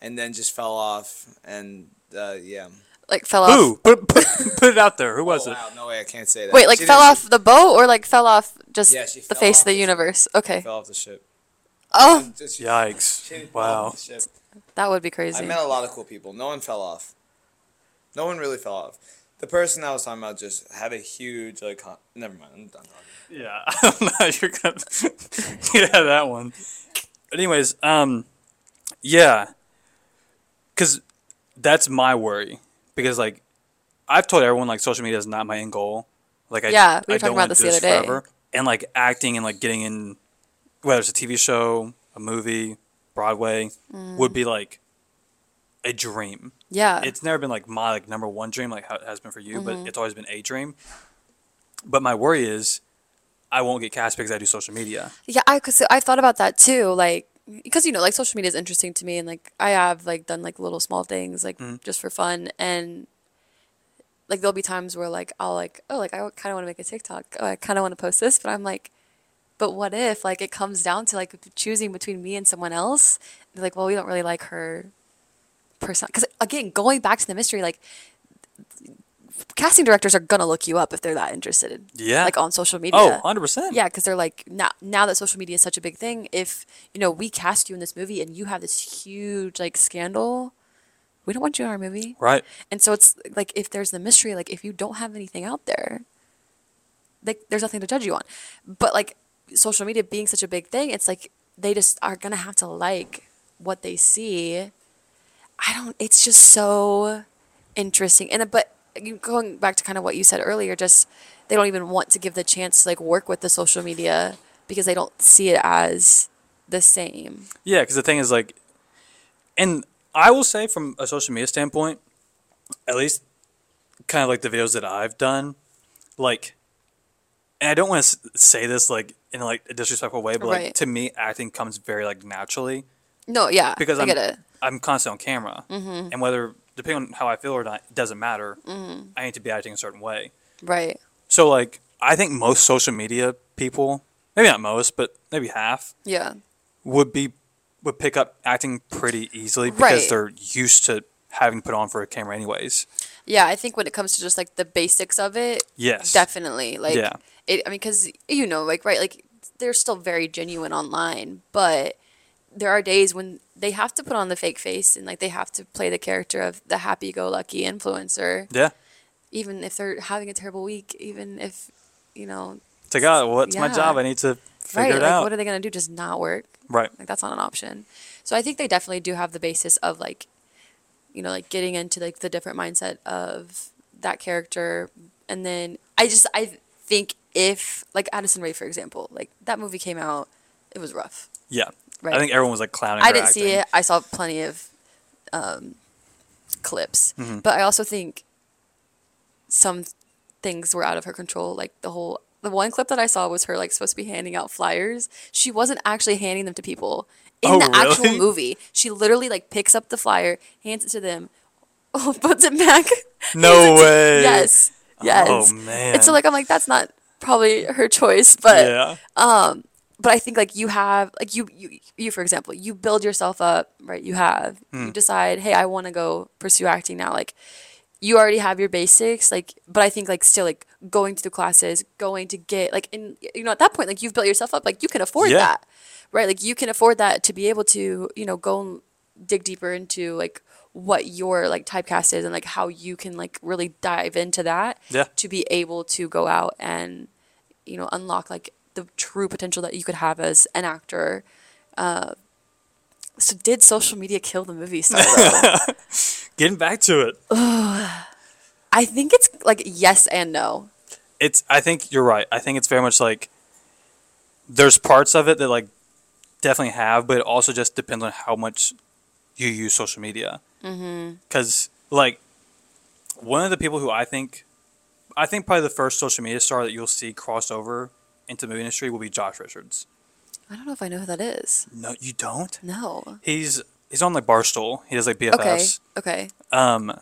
Speaker 4: and then just fell off. And uh, yeah.
Speaker 2: Like fell off.
Speaker 1: Who? Put, put, [laughs] put it out there. Who was
Speaker 4: oh,
Speaker 1: it?
Speaker 4: wow, no way, I can't say that.
Speaker 2: Wait, like
Speaker 4: She
Speaker 2: fell
Speaker 4: didn't-
Speaker 2: off the boat or like fell off just
Speaker 4: Yeah, she
Speaker 2: the face
Speaker 4: off
Speaker 2: of the
Speaker 4: the ship.
Speaker 2: universe? Okay.
Speaker 4: Fell off the ship.
Speaker 2: Oh,
Speaker 4: Just- she
Speaker 1: Yikes.
Speaker 4: didn't fall off
Speaker 1: Wow.
Speaker 4: The ship.
Speaker 2: that would be crazy.
Speaker 4: I met a lot of cool people. No one fell off. No one really fell off. The person I was talking about just had a huge like. Con- Never mind. I'm done. talking.
Speaker 1: Yeah, [laughs] I don't know. how You're gonna [laughs] yeah that one. But anyways, um, yeah, because that's my worry. Because like, I've told everyone like social media is not my end goal. Like I
Speaker 2: Yeah, we were
Speaker 1: I
Speaker 2: talking
Speaker 1: don't
Speaker 2: about
Speaker 1: wanna
Speaker 2: this the other day.
Speaker 1: forever. And like acting and like getting in, whether it's a TV show, a movie, Broadway,
Speaker 2: Mm.
Speaker 1: would be like a dream.
Speaker 2: yeah.
Speaker 1: it's never been like my like number one dream like how it has been for you
Speaker 2: Mm-hmm.
Speaker 1: but it's always been a dream but my worry is i won't get cast because i do social media
Speaker 2: Yeah, I cause I thought about that too. Like, because you know, like social media is interesting to me, and like I have like done like little small things like
Speaker 1: Mm-hmm.
Speaker 2: just for fun, and like there'll be times where like I'll like oh like I kind of want to make a TikTok, oh I kind of want to post this, but I'm like, but what if like it comes down to like choosing between me and someone else? They're like, well, we don't really like her person, because again, going back to the mystery, like casting directors are gonna look you up if they're that interested,
Speaker 1: Yeah.
Speaker 2: like on social media.
Speaker 1: oh 100%
Speaker 2: Yeah, because they're like now now that social media is such a big thing. If you know we cast you in this movie and you have this huge like scandal, we don't want you in our movie.
Speaker 1: Right.
Speaker 2: And so it's like if there's the mystery, like if you don't have anything out there, like there's nothing to judge you on. But like social media being such a big thing, it's like they just are gonna have to like what they see. I don't. It's just so interesting. And uh, but going back to kind of what you said earlier, just they don't even want to give the chance to like work with the social media because they don't see it as the same.
Speaker 1: Yeah, because the thing is like, and I will say from a social media standpoint, at least kind of like the videos that I've done, like, and I don't want to say this like in like a disrespectful way, but like
Speaker 2: Right.
Speaker 1: to me, acting comes very like naturally
Speaker 2: No, yeah,
Speaker 1: because
Speaker 2: I
Speaker 1: I'm
Speaker 2: get it.
Speaker 1: I'm constantly on camera, mm-hmm. and whether depending on how I feel or not, it doesn't matter. Mm-hmm. I need to be acting a certain way.
Speaker 2: Right.
Speaker 1: So like, I think most social media people, maybe not most, but maybe half,
Speaker 2: Yeah.
Speaker 1: would be would pick up acting pretty easily because
Speaker 2: Right.
Speaker 1: they're used to having put on for a camera anyways.
Speaker 2: Yeah, I think when it comes to just like the basics of it,
Speaker 1: Yes.
Speaker 2: definitely. Like,
Speaker 1: Yeah.
Speaker 2: it. I mean, because you know, like, right, like they're still very genuine online, but there are days when they have to put on the fake face and like they have to play the character of the happy-go-lucky influencer,
Speaker 1: Yeah.
Speaker 2: even if they're having a terrible week, even if you know,
Speaker 1: It's like, oh, what's my
Speaker 2: Yeah.
Speaker 1: job? I need to figure
Speaker 2: right?
Speaker 1: it
Speaker 2: Like,
Speaker 1: out.
Speaker 2: what are they gonna do? Just not work?
Speaker 1: right.
Speaker 2: Like that's not an option. So I think they definitely do have the basis of like, you know, like getting into like the different mindset of that character, and then I just I think if like Addison Rae for example, like that movie came out, it was rough.
Speaker 1: Yeah.
Speaker 2: Right.
Speaker 1: I think everyone was like clowning.
Speaker 2: I didn't see it. I saw plenty of um, clips,
Speaker 1: Mm-hmm.
Speaker 2: but I also think some things were out of her control. Like the whole the one clip that I saw was her like supposed to be handing out flyers. She wasn't actually handing them to people in
Speaker 1: Oh,
Speaker 2: the actual [laughs] movie. She literally like picks up the flyer, hands it to them, [laughs] puts it back.
Speaker 1: No [laughs]
Speaker 2: hands it to-
Speaker 1: way.
Speaker 2: yes. Yes.
Speaker 1: Oh man.
Speaker 2: And so like I'm like that's not probably her choice, but
Speaker 1: yeah.
Speaker 2: um but I think like you have like you you you for example, you build yourself up, right? You have
Speaker 1: Hmm.
Speaker 2: you decide, hey, I want to go pursue acting now. Like you already have your basics, like but I think like still like going to the classes, going to get like in you know at that point like you've built yourself up, like you can afford
Speaker 1: Yeah.
Speaker 2: that, right? Like you can afford that to be able to you know go and dig deeper into like what your like typecast is and like how you can like really dive into that
Speaker 1: Yeah.
Speaker 2: to be able to go out and you know unlock like the true potential that you could have as an actor uh, so did social media kill the movie star? [laughs]
Speaker 1: Getting back to it.
Speaker 2: i think it's like yes and no
Speaker 1: It's. I think you're right. I think it's very much like there's parts of it that like definitely have, but it also just depends on how much you use social media. Because like one of the people who I think, I think probably the first social media star that you'll see cross over into the movie industry will be Josh Richards.
Speaker 2: i don't know if i know who that is
Speaker 1: No, you don't.
Speaker 2: no
Speaker 1: He's he's on like Barstool. He does like
Speaker 2: okay
Speaker 1: BFFs.
Speaker 2: okay Okay.
Speaker 1: Um,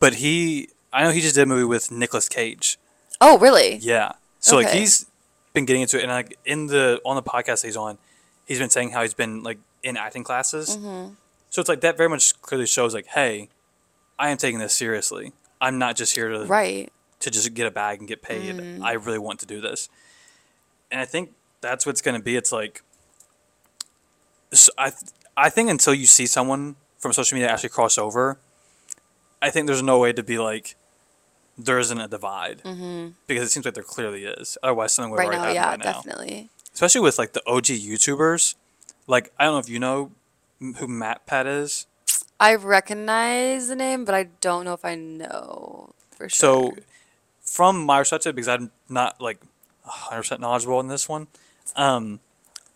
Speaker 1: but he, I know he just did a movie with Nicolas Cage.
Speaker 2: oh really
Speaker 1: Yeah. So like he's been getting into it, and like in the on the podcast he's on, he's been saying how he's been like in acting classes.
Speaker 2: Mm-hmm.
Speaker 1: So it's like that very much clearly shows like, hey, I am taking this seriously. I'm not just here to
Speaker 2: right
Speaker 1: to just get a bag and get paid.
Speaker 2: Mm.
Speaker 1: I really want to do this, and I think that's what's going to be. It's like, so I th- I think until you see someone from social media actually cross over, I think there's no way to be like there isn't a divide because it seems like there clearly is. Otherwise, something would
Speaker 2: Mm-hmm. right
Speaker 1: already
Speaker 2: now yeah
Speaker 1: right now.
Speaker 2: definitely
Speaker 1: Especially with like the OG YouTubers, like I don't know if you know who MatPat is.
Speaker 2: i recognize the name but i don't know if i know for sure
Speaker 1: So, from my perspective, because I'm not like 100% knowledgeable in this one, um,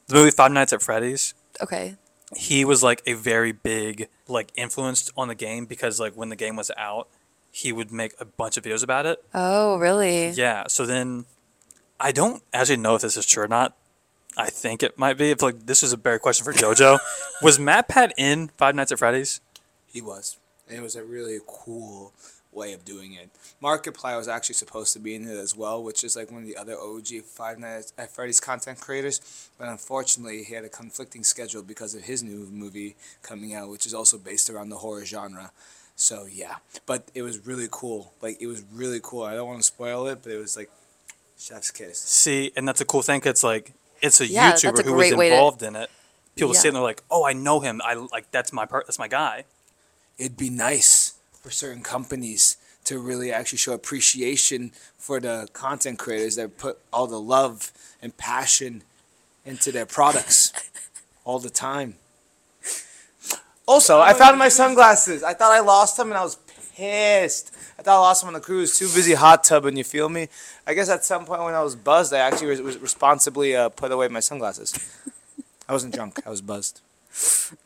Speaker 1: the movie Five Nights at Freddy's,
Speaker 2: okay
Speaker 1: he was like a very big like influenced on the game because like when the game was out, he would make a bunch of videos about it.
Speaker 2: oh really
Speaker 1: Yeah. So then, I don't actually know if this is true or not. I think it might be. If like this is a better question for JoJo, [laughs] was MatPat in Five Nights at Freddy's?
Speaker 4: He was. And it was a really cool way of doing it. Markiplier was actually supposed to be in it as well, which is like one of the other OG Five Nights at Freddy's content creators. But unfortunately, he had a conflicting schedule because of his new movie coming out, which is also based around the horror genre. So yeah, but it was really cool. Like it was really cool. I don't want to spoil it, but it was like chef's kiss.
Speaker 1: See, and that's a cool thing. It's like it's a
Speaker 2: Yeah, that's
Speaker 1: YouTuber
Speaker 2: a
Speaker 1: who was
Speaker 2: great way to-
Speaker 1: involved in it. People
Speaker 2: Yeah.
Speaker 1: sitting there like, "Oh, I know him. I like that's my part. That's my guy."
Speaker 4: it'd be nice for certain companies to really actually show appreciation for the content creators that put all the love and passion into their products [laughs] all the time. Also, I found my sunglasses. I thought I lost them and I was pissed. I thought I lost them on the cruise. Too busy hot tubbing, you feel me? I guess at some point when I was buzzed, I actually was, was responsibly uh, put away my sunglasses. I wasn't drunk. I was buzzed.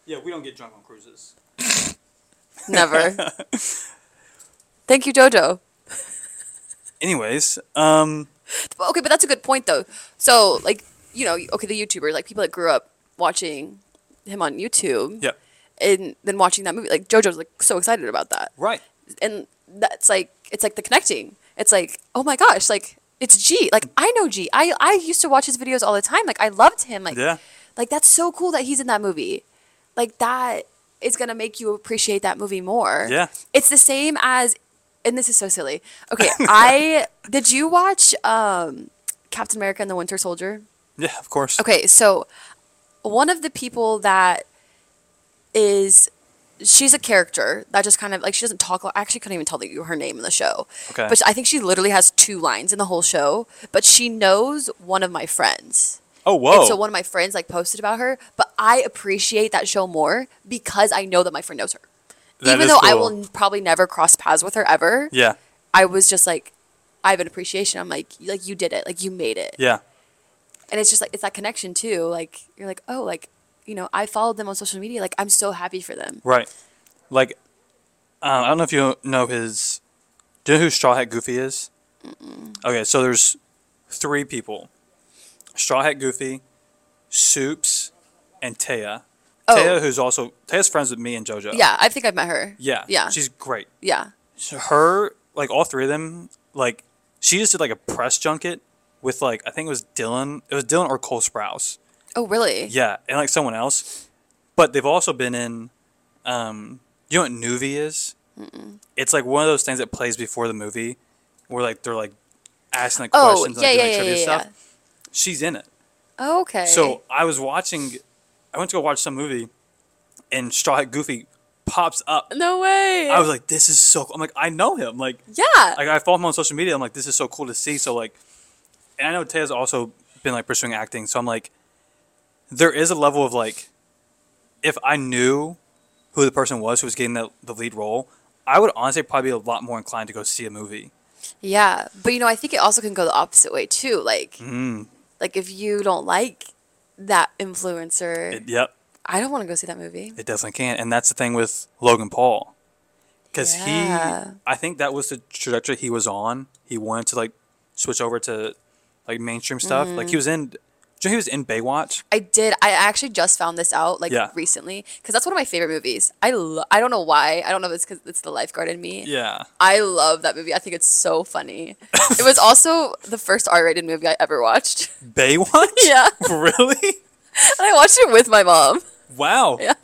Speaker 1: Yeah, we don't get drunk on cruises.
Speaker 2: Never. [laughs] Thank you, Jojo.
Speaker 1: Anyways, um,
Speaker 2: Okay, but that's a good point though. So like you know, okay, the YouTuber, like people that grew up watching him on YouTube,
Speaker 1: yeah,
Speaker 2: and then watching that movie, like JoJo's like so excited about that,
Speaker 1: right.
Speaker 2: and that's like it's like the connecting. It's like oh my gosh, like it's G. Like I know G. I I used to watch his videos all the time. Like I loved him. Like
Speaker 1: Yeah.
Speaker 2: like that's so cool that he's in that movie. Like that is gonna make you appreciate that movie more.
Speaker 1: Yeah.
Speaker 2: It's the same as, and this is so silly. [laughs] Okay, I did you watch um, Captain America and the Winter Soldier?
Speaker 1: Yeah, of course.
Speaker 2: Okay, so one of the people that is she's a character that just kind of like she doesn't talk. I actually couldn't even tell you her name in the show.
Speaker 1: Okay.
Speaker 2: But I think she literally has two lines in the whole show. But she knows one of my friends.
Speaker 1: Oh, whoa.
Speaker 2: And so one of my friends like posted about her, but I appreciate that show more because I know that my friend knows her.
Speaker 1: That
Speaker 2: Even though I will probably never cross paths with her ever,
Speaker 1: yeah,
Speaker 2: I was just like, I have an appreciation. I'm like, like you did it, like you made it,
Speaker 1: yeah,
Speaker 2: and it's just like it's that connection too. Like you're like, oh, like you know, I followed them on social media. Like I'm so happy for them.
Speaker 1: right. Like, uh, I don't know if you know his. Do you know who Straw Hat Goofy is? Okay, so there's three people: Straw Hat Goofy, Soups, and Taya.
Speaker 2: Oh.
Speaker 1: Taya, who's also Taya's friends with me and JoJo.
Speaker 2: Yeah, I think I've met her.
Speaker 1: yeah,
Speaker 2: yeah,
Speaker 1: She's great.
Speaker 2: yeah.
Speaker 1: So her, like all three of them, like she just did like a press junket with like I think it was Dylan. It was Dylan or Cole Sprouse.
Speaker 2: Oh, really?
Speaker 1: Yeah, and like someone else. But they've also been in. Um, you know what Noovie is? It's like one of those things that plays before the movie, where like they're like asking like
Speaker 2: Oh,
Speaker 1: questions and
Speaker 2: yeah,
Speaker 1: like,
Speaker 2: yeah,
Speaker 1: doing
Speaker 2: yeah,
Speaker 1: trivia
Speaker 2: yeah,
Speaker 1: stuff. She's in it.
Speaker 2: Oh, okay.
Speaker 1: So I was watching. I went to go watch some movie, and Straw Hat Goofy pops up.
Speaker 2: no way.
Speaker 1: I was like, "This is so." Cool. I'm like, I know him. Like,
Speaker 2: yeah.
Speaker 1: like I follow him on social media. I'm like, this is so cool to see. So like, and I know Taya's also been like pursuing acting. So I'm like, there is a level of like, if I knew who the person was who was getting the, the lead role, I would honestly probably be a lot more inclined to go see a movie.
Speaker 2: Yeah, but you know, I think it also can go the opposite way too. Like,
Speaker 1: Mm.
Speaker 2: like if you don't like that influencer,
Speaker 1: It, yep,
Speaker 2: I don't want to go see that movie.
Speaker 1: it definitely can. And that's the thing with Logan Paul, because
Speaker 2: Yeah.
Speaker 1: he, I think that was the trajectory he was on. He wanted to like switch over to like mainstream stuff. Like
Speaker 2: Mm-hmm.
Speaker 1: he was in, you know he was in Baywatch.
Speaker 2: I did. I actually just found this out like
Speaker 1: Yeah.
Speaker 2: recently because that's one of my favorite movies. I lo- I don't know why. I don't know if it's because it's the lifeguard in me.
Speaker 1: Yeah.
Speaker 2: I love that movie. I think it's so funny. it was also the first R-rated movie I ever watched. [laughs]
Speaker 1: Baywatch?
Speaker 2: Yeah,
Speaker 1: really?
Speaker 2: and I watched it with my mom.
Speaker 1: Wow.
Speaker 2: Yeah.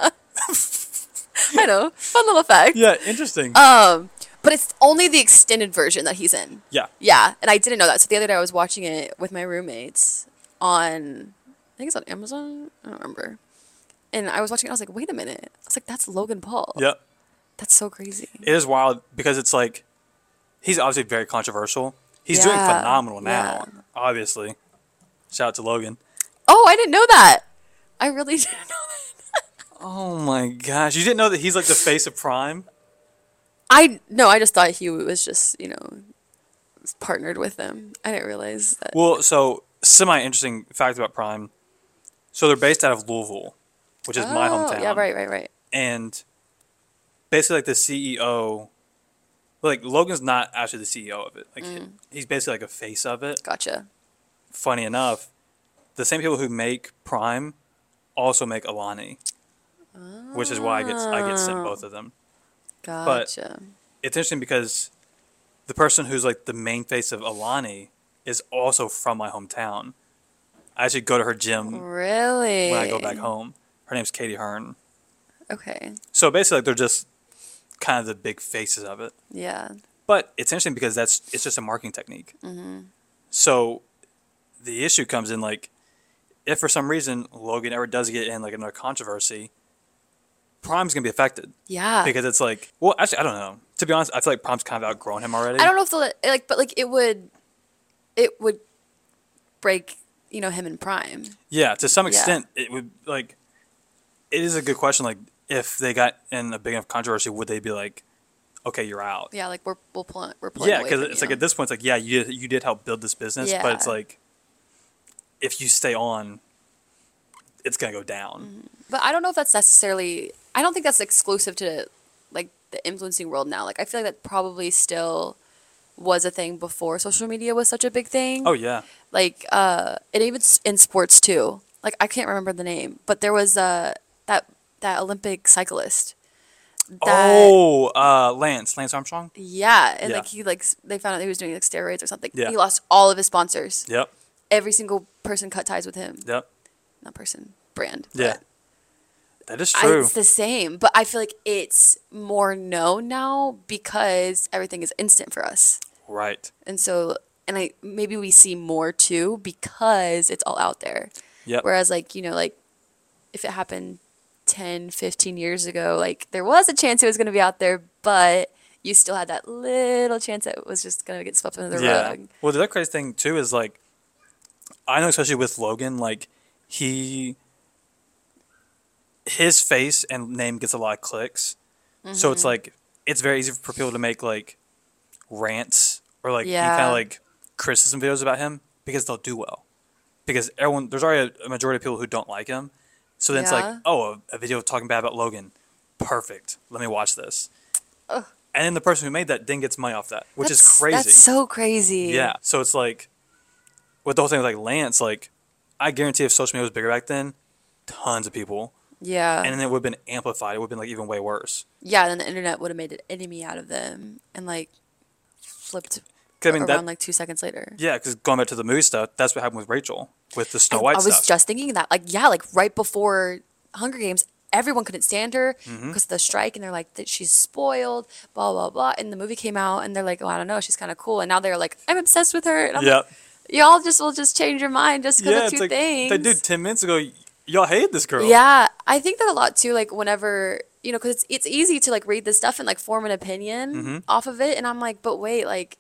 Speaker 2: I know, fun little fact.
Speaker 1: Yeah, interesting.
Speaker 2: Um, but it's only the extended version that he's in.
Speaker 1: yeah.
Speaker 2: Yeah, and I didn't know that. So the other day I was watching it with my roommates on, I think it's on Amazon. I don't remember. And I was watching it. I was like, wait a minute. I was like, that's Logan Paul.
Speaker 1: Yep.
Speaker 2: That's so crazy.
Speaker 1: It is wild because it's like he's obviously very controversial. He's doing phenomenal now,
Speaker 2: yeah.
Speaker 1: obviously. Shout out to Logan.
Speaker 2: Oh, I didn't know that. I really [laughs] didn't know that.
Speaker 1: Oh my gosh. You didn't know that he's like the face of Prime?
Speaker 2: I no, I just thought he was just you know partnered with them. I didn't realize that.
Speaker 1: Well, so semi interesting fact about Prime. So they're based out of Louisville, which is my
Speaker 2: Oh,
Speaker 1: hometown.
Speaker 2: Yeah, right, right, right.
Speaker 1: And basically like the CEO like Logan's not actually the CEO of it. Like
Speaker 2: Mm.
Speaker 1: he's basically like a face of it.
Speaker 2: Gotcha.
Speaker 1: funny enough, the same people who make Prime also make Alani, which is why I get I get sent both of them.
Speaker 2: Gotcha.
Speaker 1: It's interesting because the person who's like the main face of Alani is also from my hometown. I actually go to her gym
Speaker 2: really?
Speaker 1: when I go back home. Her name's Katie Hearn.
Speaker 2: Okay.
Speaker 1: So basically, like, they're just kind of the big faces of it.
Speaker 2: Yeah.
Speaker 1: But it's interesting because that's it's just a marketing technique. Mm-hmm. So the issue comes in like if for some reason Logan ever does get in like another controversy, Prime's gonna be affected
Speaker 2: Yeah.
Speaker 1: because it's like, well, actually, I don't know. To be honest, I feel like Prime's kind of outgrown him already.
Speaker 2: I don't know if let- like, but like it would, it would break, you know, him in prime.
Speaker 1: Yeah, to some
Speaker 2: Yeah.
Speaker 1: extent, it would like. It is a good question. Like, if they got in a big enough controversy, would they be like, "Okay, you're out"?
Speaker 2: Yeah, like we're we'll pull, we're pulling
Speaker 1: Yeah, because it's like at this point, it's like, yeah, you you did help build this business, but it's like, if you stay on, it's gonna go down.
Speaker 2: Mm-hmm. But I don't know if that's necessarily. I don't think that's exclusive to like the influencing world now. Like I feel like that probably still was a thing before social media was such a big thing.
Speaker 1: Oh yeah,
Speaker 2: Like uh, and even in sports too. Like I can't remember the name, but there was uh that that Olympic cyclist. That,
Speaker 1: oh, uh, Lance, Lance Armstrong.
Speaker 2: Yeah, and
Speaker 1: Yeah.
Speaker 2: like he like they found out he was doing like steroids or something.
Speaker 1: Yeah.
Speaker 2: He lost all of his sponsors.
Speaker 1: Yep,
Speaker 2: Every single person cut ties with him.
Speaker 1: yep,
Speaker 2: Not person, brand.
Speaker 1: yeah. That is
Speaker 2: I-
Speaker 1: true.
Speaker 2: it's the same, but I feel like it's more known now because everything is instant for us.
Speaker 1: Right.
Speaker 2: And so and I maybe we see more too because it's all out there.
Speaker 1: Yep.
Speaker 2: Whereas like, you know, like if it happened 10, 15 years ago, like there was a chance it was going to be out there, but you still had that little chance that it was just going to get swept under the
Speaker 1: yeah.
Speaker 2: rug.
Speaker 1: Well, the other crazy thing too is like, I know especially with Logan, like he, his face and name gets a lot of clicks, so
Speaker 2: Mm-hmm.
Speaker 1: it's like it's very easy for people to make like rants or like kind of like criticism videos about him because they'll do well. Because everyone, there's already a, a majority of people who don't like him, so then it's like, oh, a, a video talking bad about Logan, perfect. Let me watch this. And then the person who made that then gets money off that, which is crazy.
Speaker 2: That's so crazy.
Speaker 1: Yeah. So it's like, with the whole thing with like Lance, like, I guarantee if social media was bigger back then, tons of people,
Speaker 2: Yeah.
Speaker 1: and then it would have been amplified. It would have been like even way worse.
Speaker 2: yeah, then the internet would have made an enemy out of them and like flipped
Speaker 1: I mean,
Speaker 2: around
Speaker 1: that,
Speaker 2: like two seconds later.
Speaker 1: yeah, because going back to the movie stuff, that's what happened with Rachel with the Snow
Speaker 2: I,
Speaker 1: White
Speaker 2: I was
Speaker 1: stuff.
Speaker 2: just thinking that, like, yeah, like right before Hunger Games, everyone couldn't stand her because
Speaker 1: Mm-hmm.
Speaker 2: of the strike, and they're like that she's spoiled, blah blah blah. And the movie came out, and they're like, oh, I don't know, she's kind of cool, and now they're like, I'm obsessed with her. And I'm
Speaker 1: yeah.
Speaker 2: like, y'all just will just change your mind just because
Speaker 1: Yeah,
Speaker 2: of two
Speaker 1: like,
Speaker 2: things.
Speaker 1: like, dude, 10 minutes ago, y'all hated this girl.
Speaker 2: Yeah, I think that a lot too. Like whenever you know, because it's it's easy to like read this stuff and like form an opinion
Speaker 1: Mm-hmm.
Speaker 2: off of it, and I'm like, but wait, like,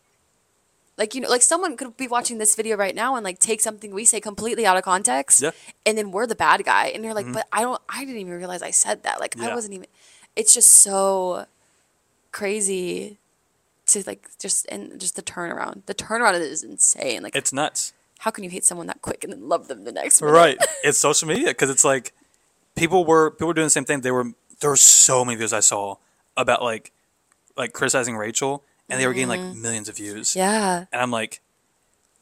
Speaker 2: like you know, like someone could be watching this video right now and like take something we say completely out of context,
Speaker 1: Yeah. Mm-hmm.
Speaker 2: and then we're the bad guy, and you're like, but I don't, I didn't even realize I said that. Like I wasn't even. It's just so crazy to like just and just the turnaround. The turnaround is insane. Like,
Speaker 1: It's nuts.
Speaker 2: how can you hate someone that quick and then love them the next minute?
Speaker 1: Right. [laughs] it's social media because it's like people were people were doing the same thing. They were there were so many videos I saw about like like criticizing Rachel, and they were getting like millions of views.
Speaker 2: Yeah.
Speaker 1: And I'm like,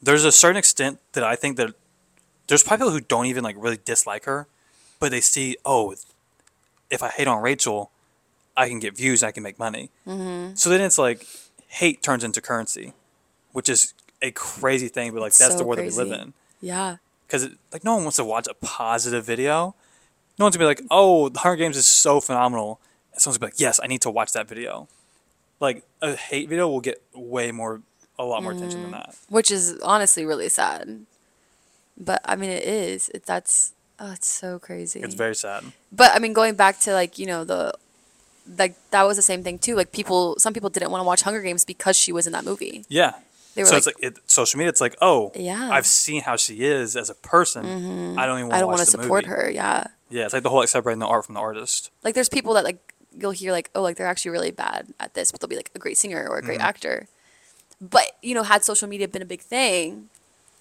Speaker 1: there's a certain extent that I think that there's probably people who don't even like really dislike her, but they see, oh, if I hate on Rachel, I can get views, I can make money.
Speaker 2: Mm-hmm.
Speaker 1: So then it's like hate turns into currency, which is a crazy thing, but like that's
Speaker 2: so
Speaker 1: the world that we live in.
Speaker 2: Yeah.
Speaker 1: Because like no one wants to watch a positive video. No one's gonna be like, oh, the Hunger Games is so phenomenal. And someone's gonna be like, yes, I need to watch that video. Like a hate video will get way more, a lot more attention
Speaker 2: Mm-hmm.
Speaker 1: than that.
Speaker 2: which is honestly really sad. But I mean, it is. It, that's oh, it's so crazy.
Speaker 1: It's very sad.
Speaker 2: But I mean, going back to like you know the, like that was the same thing too. Like people, some people didn't want to watch Hunger Games because she was in that movie.
Speaker 1: Yeah.
Speaker 2: They were
Speaker 1: so
Speaker 2: like,
Speaker 1: it's like it, social media. It's like, oh,
Speaker 2: Yeah.
Speaker 1: I've seen how she is as a person. I don't even.
Speaker 2: I don't
Speaker 1: want
Speaker 2: want to support her. Yeah.
Speaker 1: Yeah, it's like the whole like separating the art from the artist.
Speaker 2: Like there's people that like you'll hear like oh like they're actually really bad at this, but they'll be like a great singer or a
Speaker 1: Mm-hmm.
Speaker 2: great actor. But you know, had social media been a big thing,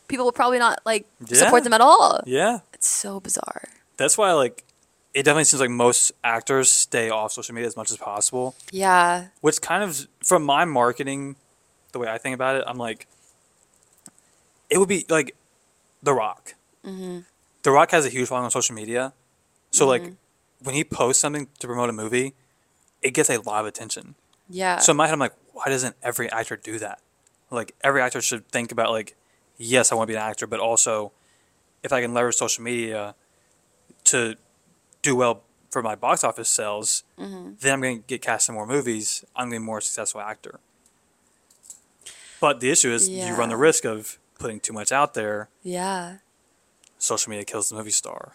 Speaker 2: people would probably not like
Speaker 1: Yeah.
Speaker 2: support them at all.
Speaker 1: Yeah,
Speaker 2: It's so bizarre.
Speaker 1: that's why like it definitely seems like most actors stay off social media as much as possible.
Speaker 2: Yeah.
Speaker 1: Which kind of from my marketing, the way I think about it, I'm like, it would be like, The Rock.
Speaker 2: Mm-hmm.
Speaker 1: The Rock has a huge following on social media, so like when he posts something to promote a movie, it gets a lot of attention.
Speaker 2: Yeah.
Speaker 1: So in my head, I'm like, why doesn't every actor do that? Like every actor should think about like, yes, I want to be an actor, but also, if I can leverage social media to do well for my box office sales,
Speaker 2: Mm-hmm.
Speaker 1: then I'm going to get cast in more movies. I'm going to be a more successful actor. But the issue is you run the risk of putting too much out there.
Speaker 2: yeah.
Speaker 1: Social media kills the movie star.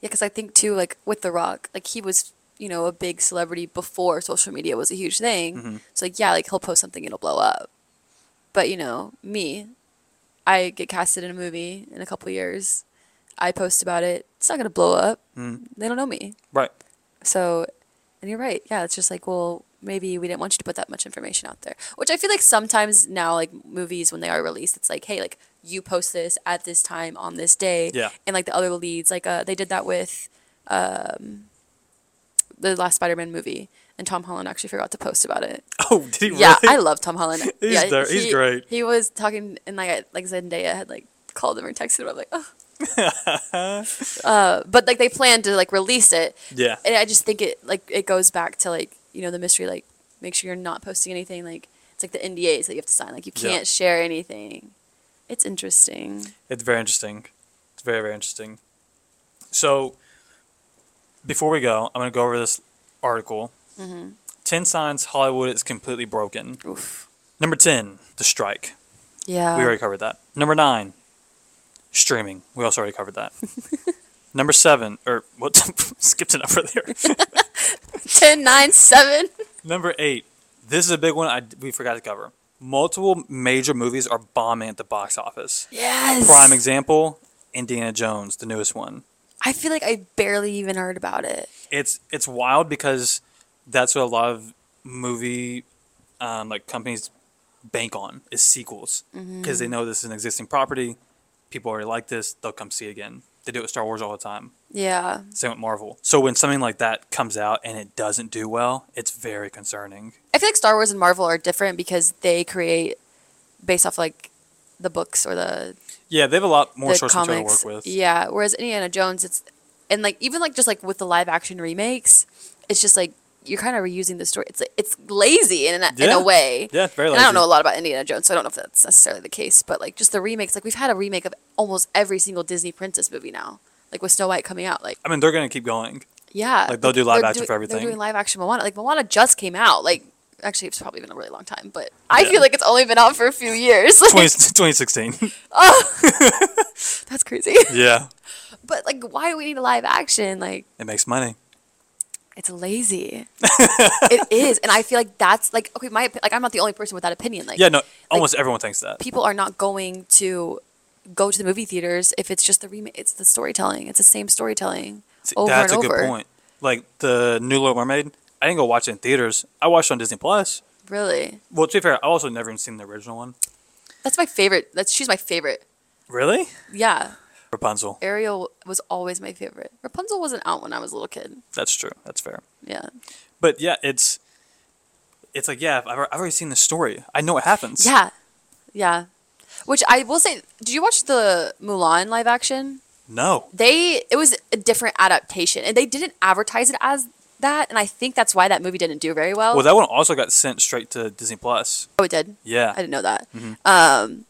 Speaker 2: Yeah, because I think too, like with The Rock, like he was, you know, a big celebrity before social media was a huge thing.
Speaker 1: Mm-hmm.
Speaker 2: So like, yeah, like he'll post something, it'll blow up. But you know, me, I get casted in a movie in a couple years. I post about it. It's not gonna blow up.
Speaker 1: Mm.
Speaker 2: They don't know me.
Speaker 1: Right.
Speaker 2: So, and you're right. Yeah, it's just like, well, maybe we didn't want you to put that much information out there. Which I feel like sometimes now, like movies when they are released, it's like, hey, like you post this at this time on this day.
Speaker 1: Yeah.
Speaker 2: And like the other leads, like uh, they did that with um, the last Spider-Man movie, and Tom Holland actually forgot to post about it. [laughs]
Speaker 1: Oh, did he
Speaker 2: Yeah,
Speaker 1: really?
Speaker 2: I love Tom Holland. [laughs]
Speaker 1: He's
Speaker 2: yeah,
Speaker 1: there- he's
Speaker 2: he-
Speaker 1: great.
Speaker 2: He was talking, and like I- like Zendaya had like called him or texted him. I'm like, oh. [laughs] uh, but like they planned to like release it,
Speaker 1: yeah.
Speaker 2: and I just think it like it goes back to like you know the mystery like make sure you're not posting anything like it's like the NDAs that you have to sign like you can't share anything. It's interesting.
Speaker 1: It's very interesting. It's very, very interesting. So, before we go, I'm going to go over this article. Mm-hmm. 10 signs Hollywood is completely broken.
Speaker 2: Oof.
Speaker 1: Number 10, the strike.
Speaker 2: Yeah.
Speaker 1: We already covered that. Number 9, streaming. We also already covered that. [laughs] Number 7, or what? [laughs] skipped a number there. [laughs]
Speaker 2: Ten nine seven.
Speaker 1: Number 8, this is a big one I, we forgot to cover. Multiple major movies are bombing at the box office.
Speaker 2: Yes.
Speaker 1: Prime example, Indiana Jones, the newest one.
Speaker 2: I feel like I barely even heard about it.
Speaker 1: it's it's wild because that's what a lot of movie um, like companies bank on is sequels because they know this is an existing property. People already like this; they'll come see it again. They do it with Star Wars all the time.
Speaker 2: Yeah.
Speaker 1: Same with Marvel. So when something like that comes out and it doesn't do well, it's very concerning.
Speaker 2: I feel like Star Wars and Marvel are different because they create based off like the books or the
Speaker 1: Yeah, they have a lot more source material to work with.
Speaker 2: Yeah, whereas Indiana Jones, it's and like even like just like with the live action remakes, it's just like you're kind of reusing the story. It's like, it's lazy in a, in a way.
Speaker 1: Yeah, very
Speaker 2: And I don't know a lot about Indiana Jones, so I don't know if that's necessarily the case. But like just the remakes, like we've had a remake of almost every single Disney princess movie now. Like with Snow White coming out, like
Speaker 1: I mean, they're gonna keep going.
Speaker 2: yeah,
Speaker 1: Like, they'll do live action
Speaker 2: doing-
Speaker 1: for everything.
Speaker 2: They're doing live action Moana. Like Moana just came out. Like actually, it's probably been a really long time, but I
Speaker 1: Yeah.
Speaker 2: feel like it's only been out for a few years. [laughs]
Speaker 1: 20, 2016. [laughs] [laughs]
Speaker 2: That's crazy.
Speaker 1: yeah,
Speaker 2: But like, why do we need a live action? Like.
Speaker 1: it makes money.
Speaker 2: it's lazy. it is, and I feel like that's like okay. My like I'm not the only person with that opinion. Like
Speaker 1: Yeah, no, almost everyone thinks that.
Speaker 2: people are not going to go to the movie theaters if it's just the remake. It's the storytelling. It's the same storytelling
Speaker 1: See,
Speaker 2: over
Speaker 1: That's
Speaker 2: and
Speaker 1: a
Speaker 2: over.
Speaker 1: good point. Like the new Little Mermaid, I didn't go watch it in theaters. I watched it on Disney Plus.
Speaker 2: Really,
Speaker 1: Well, to be fair, I also never even seen the original one.
Speaker 2: that's my favorite. That's she's my favorite.
Speaker 1: Really?
Speaker 2: Yeah,
Speaker 1: Rapunzel.
Speaker 2: Ariel was always my favorite. Rapunzel wasn't out when I was a little kid.
Speaker 1: That's true. That's fair.
Speaker 2: Yeah,
Speaker 1: But yeah, it's it's like yeah, I've, I've already seen the story. I know what happens.
Speaker 2: yeah, yeah. Which I will say, did you watch the Mulan live action?
Speaker 1: No.
Speaker 2: they it was a different adaptation and they didn't advertise it as that and i think that's why that movie didn't do very well
Speaker 1: Well, that one also got sent straight to Disney Plus.
Speaker 2: oh it did
Speaker 1: Yeah.
Speaker 2: i didn't know that
Speaker 1: Mm-hmm.
Speaker 2: um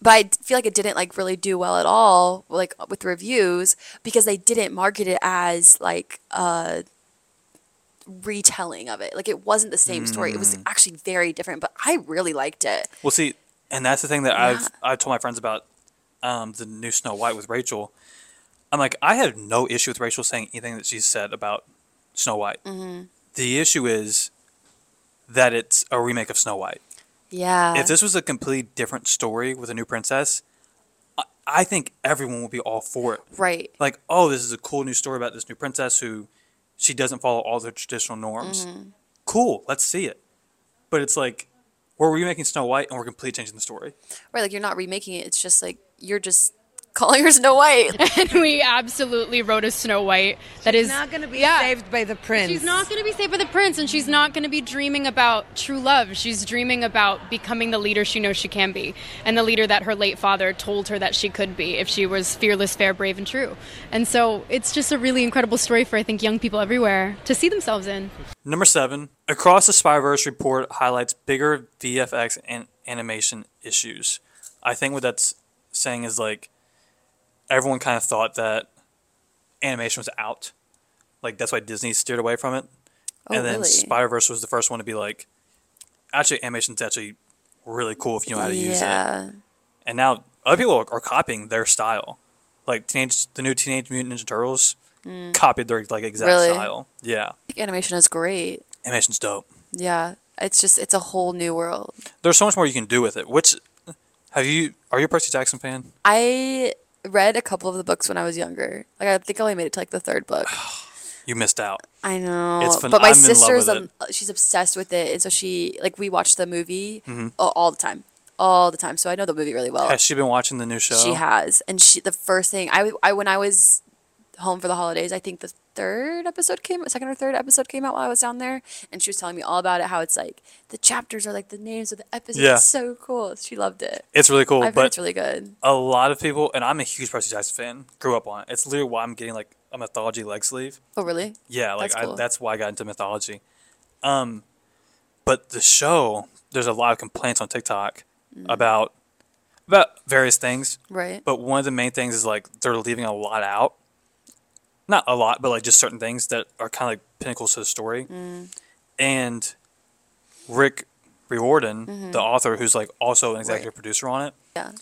Speaker 2: but i feel like it didn't like really do well at all like with reviews because they didn't market it as like a retelling of it like it wasn't the same story it
Speaker 1: Mm.
Speaker 2: was actually very different but i really liked it
Speaker 1: Well, see, and that's the thing that
Speaker 2: Yeah.
Speaker 1: I've I told my friends about um, the new Snow White with Rachel. I'm like, I have no issue with Rachel saying anything that she said about Snow White.
Speaker 2: Mm-hmm.
Speaker 1: The issue is that it's a remake of Snow White.
Speaker 2: yeah
Speaker 1: if this was a completely different story with a new princess, I, I think everyone would be all for it.
Speaker 2: right
Speaker 1: Like, oh, this is a cool new story about this new princess who she doesn't follow all the traditional norms.
Speaker 2: Mm-hmm.
Speaker 1: Cool, let's see it. But it's like we're remaking Snow White and we're completely changing the story.
Speaker 2: right like you're not remaking it it's just like you're just calling her snow white [laughs]
Speaker 7: and we absolutely wrote a Snow White that is
Speaker 8: not going to be
Speaker 7: yeah.
Speaker 8: saved by the prince.
Speaker 7: She's not going to be saved by the prince, and she's not going to be dreaming about true love. She's dreaming about becoming the leader she knows she can be, and the leader that her late father told her that she could be if she was fearless, fair, brave, and true. And so it's just a really incredible story for I think young people everywhere to see themselves in.
Speaker 1: Number seven, Across the Spider-Verse report highlights bigger VFX and animation issues. I think what that's saying is like everyone kind of thought that animation was out. Like that's why Disney steered away from it.
Speaker 2: Oh,
Speaker 1: and then
Speaker 2: really?
Speaker 1: Spider-Verse was the first one to be like, actually, animation's actually really cool if you know how to use it. And now other people are, are copying their style. like teenage the new Teenage Mutant Ninja Turtles mm. copied their like exact
Speaker 2: Really?
Speaker 1: style. Yeah,
Speaker 2: think animation is great.
Speaker 1: animation's dope.
Speaker 2: Yeah, it's just it's a whole new world.
Speaker 1: There's so much more you can do with it. Which have you? Are you a Percy Jackson fan?
Speaker 2: I read a couple of the books when I was younger. Like I think I only made it to like the third book. [sighs]
Speaker 1: You missed out.
Speaker 2: I know,
Speaker 1: It's fun-
Speaker 2: but my
Speaker 1: I'm in love
Speaker 2: sister's
Speaker 1: with
Speaker 2: um, she's obsessed with it, and so she like we watch the movie
Speaker 1: Mm-hmm.
Speaker 2: all, all the time, all the time. So I know the movie really well.
Speaker 1: Has she been watching the new show?
Speaker 2: She has, and she the first thing I, I when I was home for the holidays, I think the third episode came, second or third episode came out while I was down there, and she was telling me all about it. How it's like the chapters are like the names of the episodes.
Speaker 1: Yeah.
Speaker 2: It's so cool. She loved it.
Speaker 1: It's really cool,
Speaker 2: heard
Speaker 1: but
Speaker 2: it's really good.
Speaker 1: a lot of people, and I'm a huge Percy Jackson fan. Grew up on it. It's literally why I'm getting like a mythology leg sleeve.
Speaker 2: Oh really?
Speaker 1: Yeah, like
Speaker 2: That's
Speaker 1: I, that's why I got into mythology. Um, but the show, there's a lot of complaints on TikTok
Speaker 2: Mm.
Speaker 1: about about various things.
Speaker 2: Right.
Speaker 1: But one of the main things is like they're leaving a lot out. Not a lot, but like just certain things that are kind of like pinnacles to the story.
Speaker 2: Mm.
Speaker 1: And Rick Riordan, the author, who's like also an executive
Speaker 2: Mm-hmm. Right.
Speaker 1: producer on it,
Speaker 2: yeah.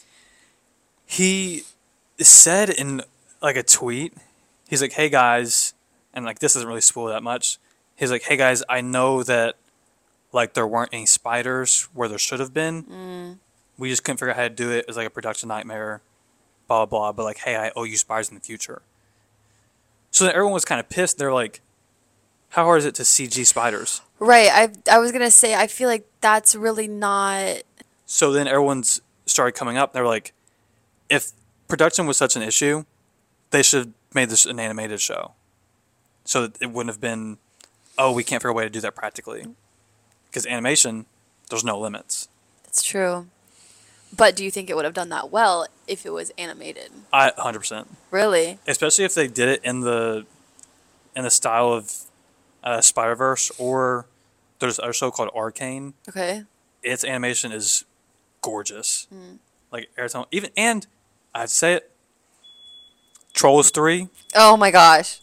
Speaker 1: he said in like a tweet, he's like, "Hey guys," and like this doesn't really spoil that much. He's like, "Hey guys, I know that like there weren't any spiders where there should have been. We just couldn't figure out how to do it. It was like a production nightmare, blah blah blah. But like, hey, I owe you spiders in the future." So then everyone was kind of pissed. They're like, "How hard is it to CG spiders?"
Speaker 2: Right. I I was gonna say I feel like that's really not.
Speaker 1: So then everyone's started coming up. They're like, if production was such an issue, they should have made this an animated show. So that it wouldn't have been, oh, we can't figure a way to do that practically. Because animation, there's no limits.
Speaker 2: It's true. But do you think it would have done that well if it was animated?
Speaker 1: I 100%.
Speaker 2: Really?
Speaker 1: Especially if they did it in the in the style of uh, Spider Verse or there's a show called Arcane.
Speaker 2: Okay.
Speaker 1: Its animation is gorgeous. Like every time, even and I'd say it. Trolls three.
Speaker 2: Oh my gosh.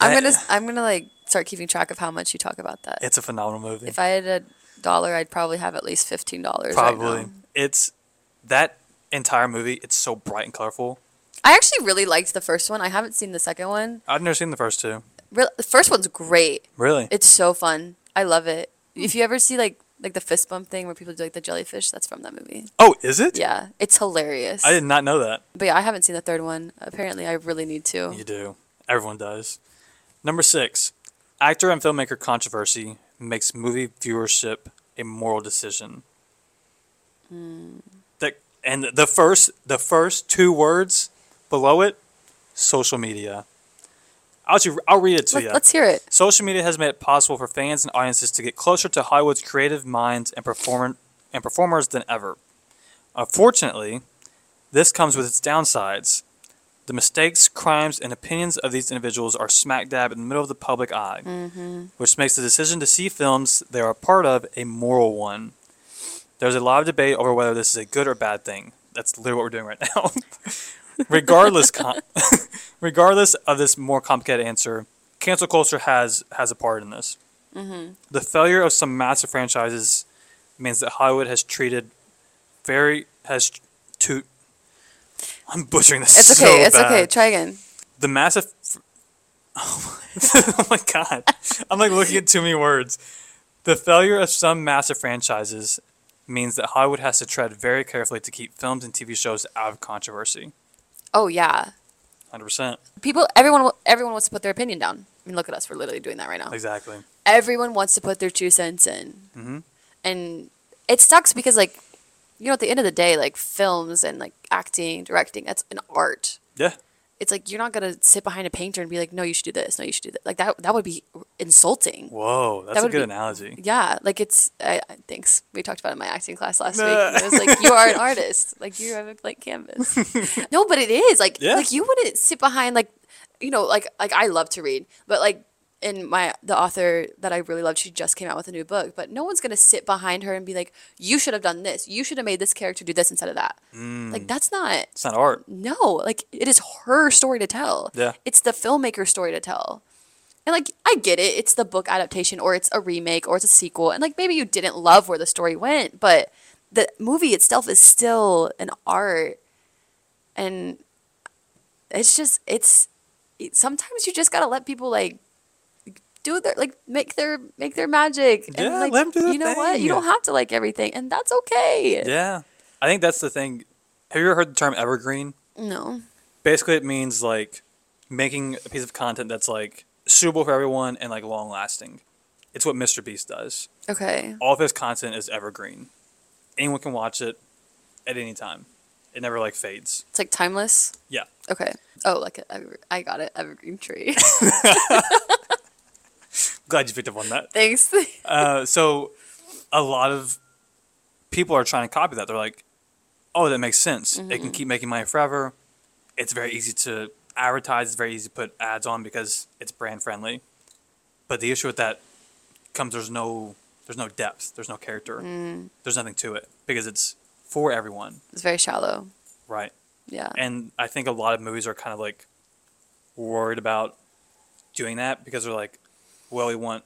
Speaker 2: I'm gonna I'm gonna like start keeping track of how much you talk about that.
Speaker 1: It's a phenomenal movie.
Speaker 2: If I had a dollar, I'd probably have at least fifteen dollars.
Speaker 1: Probably.
Speaker 2: Right.
Speaker 1: It's that entire movie. It's so bright and colorful.
Speaker 2: I actually really liked the first one. I haven't seen the second one.
Speaker 1: I've never seen the first two.
Speaker 2: Real the first one's great.
Speaker 1: Really?
Speaker 2: It's so fun. I love it. If you ever see like like the fist bump thing where people do like the jellyfish, that's from that movie.
Speaker 1: oh, is it?
Speaker 2: Yeah, it's hilarious.
Speaker 1: I did not know that.
Speaker 2: But yeah, I haven't seen the third one. Apparently, I really need to.
Speaker 1: You do. Everyone does. Number six, actor and filmmaker controversy makes movie viewership a moral decision. The, and the first, the first two words below it, social media. I'll, ju- I'll read it to
Speaker 2: Let,
Speaker 1: you.
Speaker 2: Let's hear it.
Speaker 1: Social media has made it possible for fans and audiences to get closer to Hollywood's creative minds and performer and performers than ever. Unfortunately, this comes with its downsides. The mistakes, crimes, and opinions of these individuals are smack dab in the middle of the public eye, mm-hmm. which makes the decision to see films they are a part of a moral one. There's a lot of debate over whether this is a good or bad thing. That's literally what we're doing right now. [laughs] regardless, con- [laughs] regardless of this more complicated answer, cancel culture has has a part in this. Mm-hmm. The failure of some massive franchises means that Hollywood has treated very has to. I'm butchering this.
Speaker 2: It's
Speaker 1: so
Speaker 2: okay. it's
Speaker 1: bad.
Speaker 2: okay. Try again.
Speaker 1: The massive. Oh [laughs] my, oh my god! I'm like looking at too many words. The failure of some massive franchises means that Hollywood has to tread very carefully to keep films and TV shows out of controversy.
Speaker 2: Oh yeah.
Speaker 1: Hundred percent.
Speaker 2: People, everyone, everyone wants to put their opinion down. I mean, look at us. We're literally doing that right now.
Speaker 1: Exactly.
Speaker 2: Everyone wants to put their two cents in,
Speaker 1: Mm-hmm.
Speaker 2: and it sucks because, like, you know, at the end of the day, like films and like acting, directing, that's an art.
Speaker 1: Yeah.
Speaker 2: It's like you're not gonna sit behind a painter and be like, "No, you should do this. No, you should do that." Like that. That would be insulting.
Speaker 1: Whoa, that's
Speaker 2: That
Speaker 1: a good
Speaker 2: be-
Speaker 1: analogy.
Speaker 2: Yeah, like it's. I, thanks. We talked about it in my acting class last week. and It was like you are an [laughs] artist. Like you have a blank canvas. [laughs] no, but it is like
Speaker 1: Yeah.
Speaker 2: like you wouldn't sit behind like you know like like I love to read, but like in my the author that I really loved, she just came out with a new book. But no one's gonna sit behind her and be like, "You should have done this. You should have made this character do this instead of that." Mm. Like that's not
Speaker 1: It's not art.
Speaker 2: no, like it is her story to tell.
Speaker 1: Yeah.
Speaker 2: It's the filmmaker's story to tell. And like I get it, it's the book adaptation or it's a remake or it's a sequel. And like maybe you didn't love where the story went, but the movie itself is still an art. And it's just it's it- sometimes you just gotta let people like do their like make their make their magic. and,
Speaker 1: Yeah,
Speaker 2: like,
Speaker 1: let 'em do their
Speaker 2: You know what? You don't have to like everything, and that's okay.
Speaker 1: Yeah, I think that's the thing. Have you ever heard the term evergreen?
Speaker 2: No.
Speaker 1: Basically, it means like making a piece of content that's like suitable for everyone and like long lasting. It's what Mr. Beast does.
Speaker 2: Okay.
Speaker 1: All of his content is evergreen. Anyone can watch it at any time. It never like fades.
Speaker 2: It's like timeless.
Speaker 1: Yeah.
Speaker 2: Okay. Oh, like a, I got it. Evergreen tree. [laughs] [laughs]
Speaker 1: Glad you picked up on that.
Speaker 2: Thanks. [laughs]
Speaker 1: Uh, so a lot of people are trying to copy that. They're like, oh, that makes sense. It can keep making money forever. It's very easy to advertise. It's very easy to put ads on because it's brand friendly. But the issue with that comes there's no there's no depth. There's no character. There's nothing to it because it's for everyone,
Speaker 2: it's very shallow.
Speaker 1: right?
Speaker 2: Yeah.
Speaker 1: And I think a lot of movies are kind of like worried about doing that because they're like, well, we want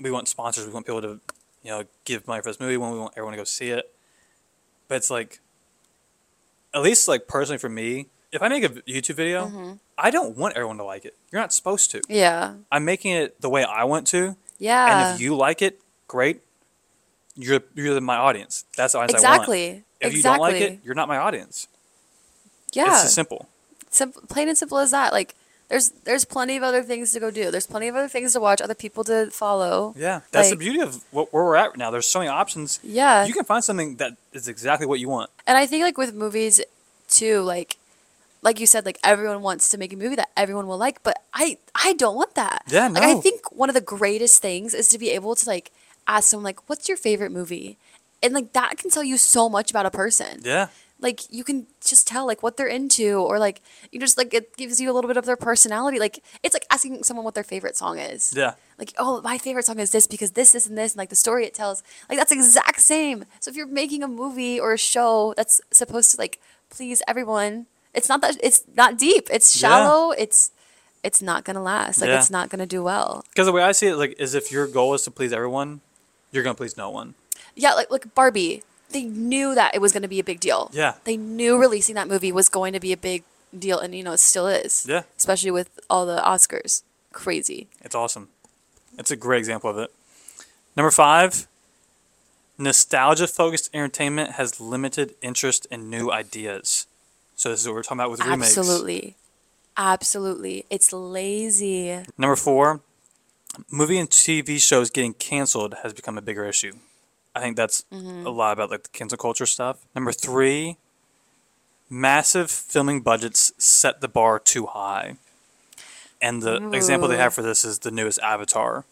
Speaker 1: we want sponsors, we want people to, you know, give money for this movie, when we want everyone to go see it. But it's like, at least like personally for me, if I make a YouTube video, mm-hmm. I don't want everyone to like it. You're not supposed to.
Speaker 2: yeah.
Speaker 1: I'm making it the way I want to,
Speaker 2: Yeah.
Speaker 1: and if you like it, great. You're you're my audience. That's the audience I want.
Speaker 2: exactly.
Speaker 1: If
Speaker 2: exactly.
Speaker 1: you don't like it, you're not my audience.
Speaker 2: yeah.
Speaker 1: It's simple.
Speaker 2: simple, plain and simple as that. Like, there's there's plenty of other things to go do. There's plenty of other things to watch, other people to follow.
Speaker 1: Yeah, that's
Speaker 2: Like-
Speaker 1: the beauty of what, where we're at right now. There's so many options.
Speaker 2: Yeah.
Speaker 1: You can find something that is exactly what you want.
Speaker 2: And I think like with movies too, like like you said, like everyone wants to make a movie that everyone will like, but I I don't want that.
Speaker 1: Yeah,
Speaker 2: Like I think one of the greatest things is to be able to like ask someone like, "What's your favorite movie?" And like that can tell you so much about a person.
Speaker 1: Yeah.
Speaker 2: Like you can just tell like what they're into, or like you just like it gives you a little bit of their personality. Like it's like asking someone what their favorite song is.
Speaker 1: Yeah.
Speaker 2: Like, oh, my favorite song is this because this, this, and this, and like the story it tells. Like that's exact same. So if you're making a movie or a show that's supposed to like please everyone, it's not that it's not deep. It's
Speaker 1: Yeah.
Speaker 2: shallow. It's it's not gonna last. Like
Speaker 1: Yeah.
Speaker 2: it's not gonna do well.
Speaker 1: Because the way I see it, like, is if your goal is to please everyone, you're gonna please no one.
Speaker 2: Yeah, like like Barbie. They knew that it was gonna be a big deal.
Speaker 1: Yeah.
Speaker 2: They knew releasing that movie was going to be a big deal, and you know it still is.
Speaker 1: Yeah.
Speaker 2: Especially with all the Oscars. Crazy.
Speaker 1: It's awesome. It's a great example of it. Number five, nostalgia focused entertainment has limited interest in new ideas. So this is what we're talking about with remakes.
Speaker 2: Absolutely. Absolutely. It's lazy.
Speaker 1: Number four, movie and TV shows getting canceled has become a bigger issue. I think that's
Speaker 2: Mm-hmm.
Speaker 1: a lot about like the cancel culture stuff. Number three, massive filming budgets set the bar too high. And the example they have for this is the newest Avatar,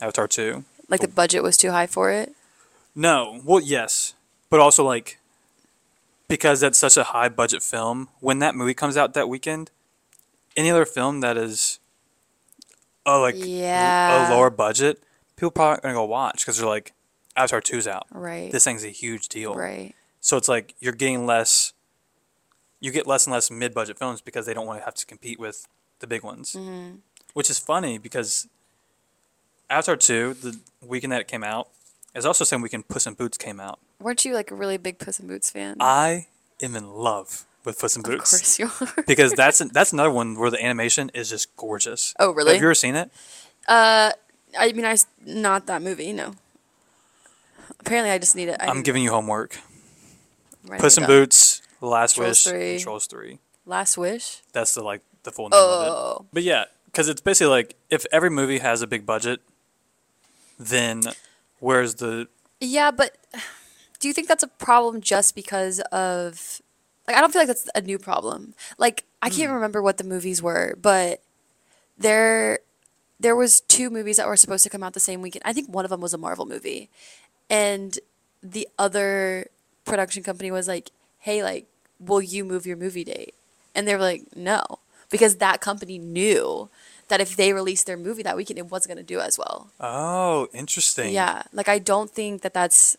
Speaker 1: Avatar 2.
Speaker 2: Like the budget was too high for it.
Speaker 1: No, well, yes, but also like because that's such a high budget film. When that movie comes out that weekend, any other film that is oh like
Speaker 2: Yeah.
Speaker 1: a lower budget, people probably aren't gonna go watch because they're like Avatar 2's out.
Speaker 2: Right.
Speaker 1: This thing's a huge deal.
Speaker 2: Right.
Speaker 1: So it's like you're getting less. You get less and less mid-budget films because they don't want to have to compete with the big ones,
Speaker 2: Mm-hmm.
Speaker 1: which is funny because Avatar 2, the weekend that it came out, is also the same weekend Puss in Boots came out.
Speaker 2: Weren't you like a really big Puss in Boots fan?
Speaker 1: I am in love with Puss in Boots.
Speaker 2: of course you are. [laughs]
Speaker 1: because that's that's another one where the animation is just gorgeous.
Speaker 2: Oh, really?
Speaker 1: Have you ever seen it?
Speaker 2: Uh, I mean, I not that movie. No. Apparently, I just need it. I
Speaker 1: I'm giving you homework.
Speaker 2: writing
Speaker 1: Puss
Speaker 2: it
Speaker 1: in
Speaker 2: down.
Speaker 1: Boots, The Last
Speaker 2: Trolls
Speaker 1: Wish,
Speaker 2: 3.
Speaker 1: and Trolls 3.
Speaker 2: Last Wish.
Speaker 1: That's the like the full name of
Speaker 2: Oh.
Speaker 1: it. But yeah, because it's basically like if every movie has a big budget, then where's the
Speaker 2: Yeah, but do you think that's a problem just because of like I don't feel like that's a new problem. Like I
Speaker 1: Hmm.
Speaker 2: can't remember what the movies were, but there there was two movies that were supposed to come out the same weekend. I think one of them was a Marvel movie. And the other production company was like, "Hey, like will you move your movie date?" And they were like, "No." Because that company knew that if they released their movie that weekend, it wasn't going to do as well.
Speaker 1: oh interesting
Speaker 2: Yeah, like I don't think that that's.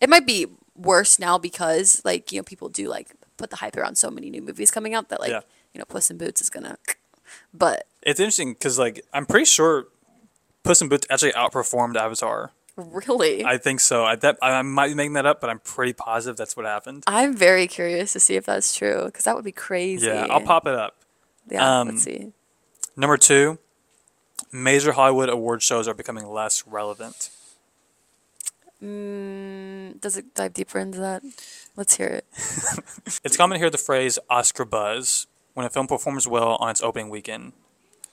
Speaker 2: It might be worse now because like you know people do like put the hype around so many new movies coming out that like
Speaker 1: Yeah.
Speaker 2: you know Puss in Boots is gonna. [laughs] But
Speaker 1: It's interesting because like I'm pretty sure Puss in Boots actually outperformed Avatar
Speaker 2: Really?
Speaker 1: I think so. I, that, I might be making that up, but I'm pretty positive that's what happened.
Speaker 2: I'm very curious to see if that's true because that would be crazy.
Speaker 1: Yeah, I'll pop it up.
Speaker 2: Yeah,
Speaker 1: um,
Speaker 2: let's see.
Speaker 1: Number two, major Hollywood award shows are becoming less relevant.
Speaker 2: Mm, does it dive deeper into that? Let's hear it. [laughs]
Speaker 1: It's common to hear the phrase Oscar buzz when a film performs well on its opening weekend.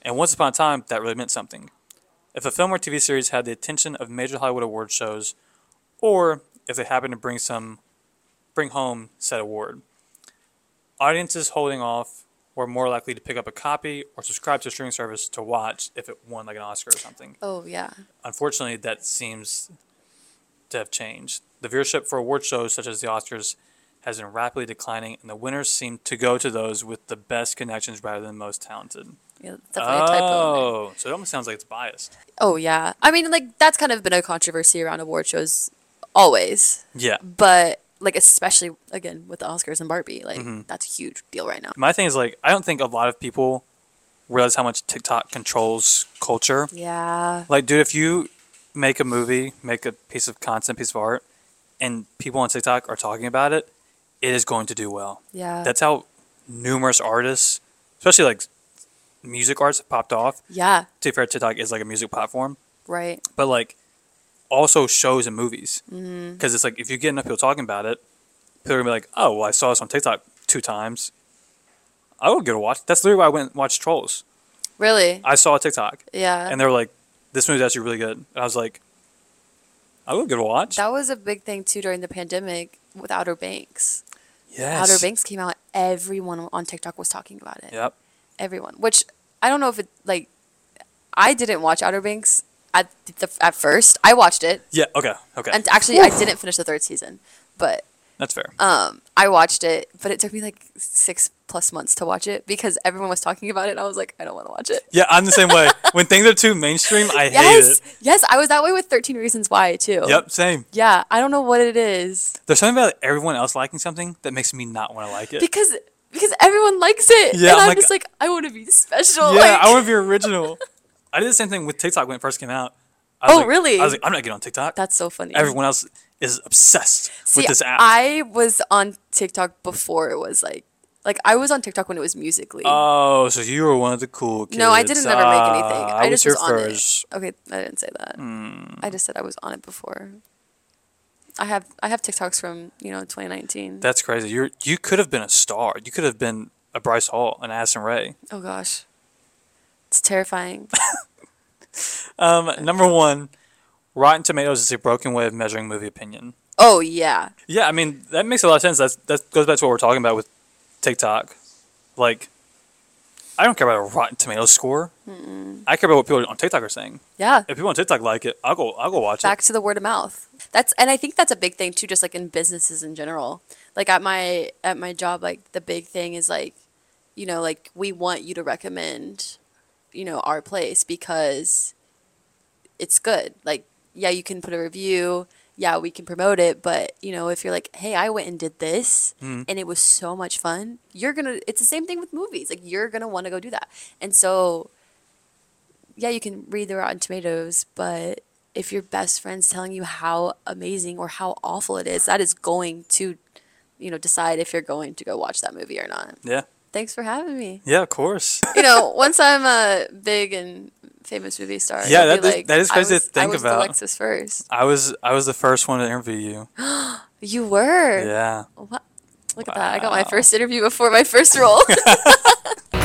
Speaker 1: And once upon a time, that really meant something. If a film or TV series had the attention of major Hollywood award shows, or if they happened to bring some, bring home said award, audiences holding off were more likely to pick up a copy or subscribe to a streaming service to watch if it won like an Oscar or something.
Speaker 2: Oh yeah.
Speaker 1: Unfortunately, that seems to have changed. The viewership for award shows such as the Oscars has been rapidly declining, and the winners seem to go to those with the best connections rather than most talented.
Speaker 2: Yeah, that's definitely a typo. in there.
Speaker 1: Oh, so it almost sounds like it's biased.
Speaker 2: Oh yeah. I mean, like that's kind of been a controversy around award shows, always.
Speaker 1: Yeah.
Speaker 2: But like especially again with the Oscars and Barbie, like
Speaker 1: Mm-hmm.
Speaker 2: that's a huge deal right now.
Speaker 1: My thing is like I don't think a lot of people realize how much TikTok controls culture.
Speaker 2: Yeah.
Speaker 1: Like, dude, if you make a movie, make a piece of content, piece of art, and people on TikTok are talking about it, it is going to do well.
Speaker 2: Yeah.
Speaker 1: That's how numerous artists, especially like music artists, have popped off.
Speaker 2: yeah.
Speaker 1: To be fair, TikTok is like a music platform,
Speaker 2: Right.
Speaker 1: but like also shows and movies. Because
Speaker 2: Mm-hmm.
Speaker 1: it's like if you get enough people talking about it, people are gonna be like, "Oh, well, I saw this on TikTok two times. I would get a watch." That's literally why I went and watched Trolls.
Speaker 2: Really.
Speaker 1: I saw a TikTok,
Speaker 2: Yeah.
Speaker 1: and they were like, "This movie's actually really good," and I was like, "I would give it a watch."
Speaker 2: that was a big thing too during the pandemic with Outer Banks.
Speaker 1: yes.
Speaker 2: Outer Banks came out. Everyone on TikTok was talking about it.
Speaker 1: Yep.
Speaker 2: Everyone. Which I don't know if it like. I didn't watch Outer Banks at the at first. I watched it,
Speaker 1: Yeah. Okay. Okay.
Speaker 2: and actually I didn't finish the third season, but
Speaker 1: That's fair.
Speaker 2: um, I watched it. But it took me like six plus months to watch it because everyone was talking about it. and I was like, I don't want to watch it.
Speaker 1: yeah, I'm the same way. [laughs] when things are too mainstream, I hate
Speaker 2: Yes,
Speaker 1: it.
Speaker 2: yes, I was that way with Thirteen Reasons Why too.
Speaker 1: Yep. Same.
Speaker 2: Yeah, I don't know what it is
Speaker 1: There's something about everyone else liking something that makes me not want to like it.
Speaker 2: because because everyone likes it,
Speaker 1: Yeah,
Speaker 2: and
Speaker 1: I'm
Speaker 2: I'm
Speaker 1: like-
Speaker 2: just like, I want to be special.
Speaker 1: Yeah,
Speaker 2: like,
Speaker 1: I want to be original. I did the same thing with TikTok when it first came out. I was
Speaker 2: Oh,
Speaker 1: like-
Speaker 2: really?
Speaker 1: I was like, I'm not getting on TikTok.
Speaker 2: That's so funny.
Speaker 1: Everyone else is obsessed
Speaker 2: See,
Speaker 1: with this app.
Speaker 2: I was on TikTok before it was like, like I was on TikTok when it was Musical.ly.
Speaker 1: oh, so you were one of the cool kids.
Speaker 2: no, I didn't ever make anything.
Speaker 1: Ah,
Speaker 2: I,
Speaker 1: was
Speaker 2: just was on
Speaker 1: first.
Speaker 2: It. Okay, I didn't say that. I just said I was on it before. I have I have TikToks from you know 2019.
Speaker 1: That's crazy. You you could have been a star. You could have been a Bryce Hall, an Addison Rae.
Speaker 2: oh gosh, it's terrifying. [laughs]
Speaker 1: Um, number one, Rotten Tomatoes is a broken way of measuring movie opinion.
Speaker 2: oh yeah,
Speaker 1: Yeah, I mean that makes a lot of sense. That's that goes back to what we're talking about with TikTok. Like, I don't care about a Rotten Tomatoes score. I care about what people on TikTok are saying.
Speaker 2: yeah.
Speaker 1: If people on TikTok like it, I'll go. I'll go watch
Speaker 2: back
Speaker 1: it.
Speaker 2: Back to the word of mouth that's and i think that's a big thing too just like in businesses in general like at my at my job like the big thing is like you know like we want you to recommend you know our place because it's good like yeah you can put a review yeah we can promote it but you know if you're like hey i went and did this hmm. and it was so much fun you're gonna it's the same thing with movies like you're gonna want to go do that and so yeah, you can read the Rotten Tomatoes, but if your best friend's telling you how amazing or how awful it is, that is going to, you know, decide if you're going to go watch that movie or not.
Speaker 1: Yeah.
Speaker 2: Thanks for having me.
Speaker 1: Yeah, of course.
Speaker 2: You know, once I'm a big and famous movie star,
Speaker 1: Yeah, that is-
Speaker 2: like,
Speaker 1: that is
Speaker 2: I
Speaker 1: crazy to
Speaker 2: was- I
Speaker 1: think
Speaker 2: was
Speaker 1: about.
Speaker 2: Alexis first.
Speaker 1: I was I was the first one to interview you. [gasps]
Speaker 2: You were.
Speaker 1: Yeah.
Speaker 2: What? Look at that. I got my first interview before my first role. [laughs] [laughs]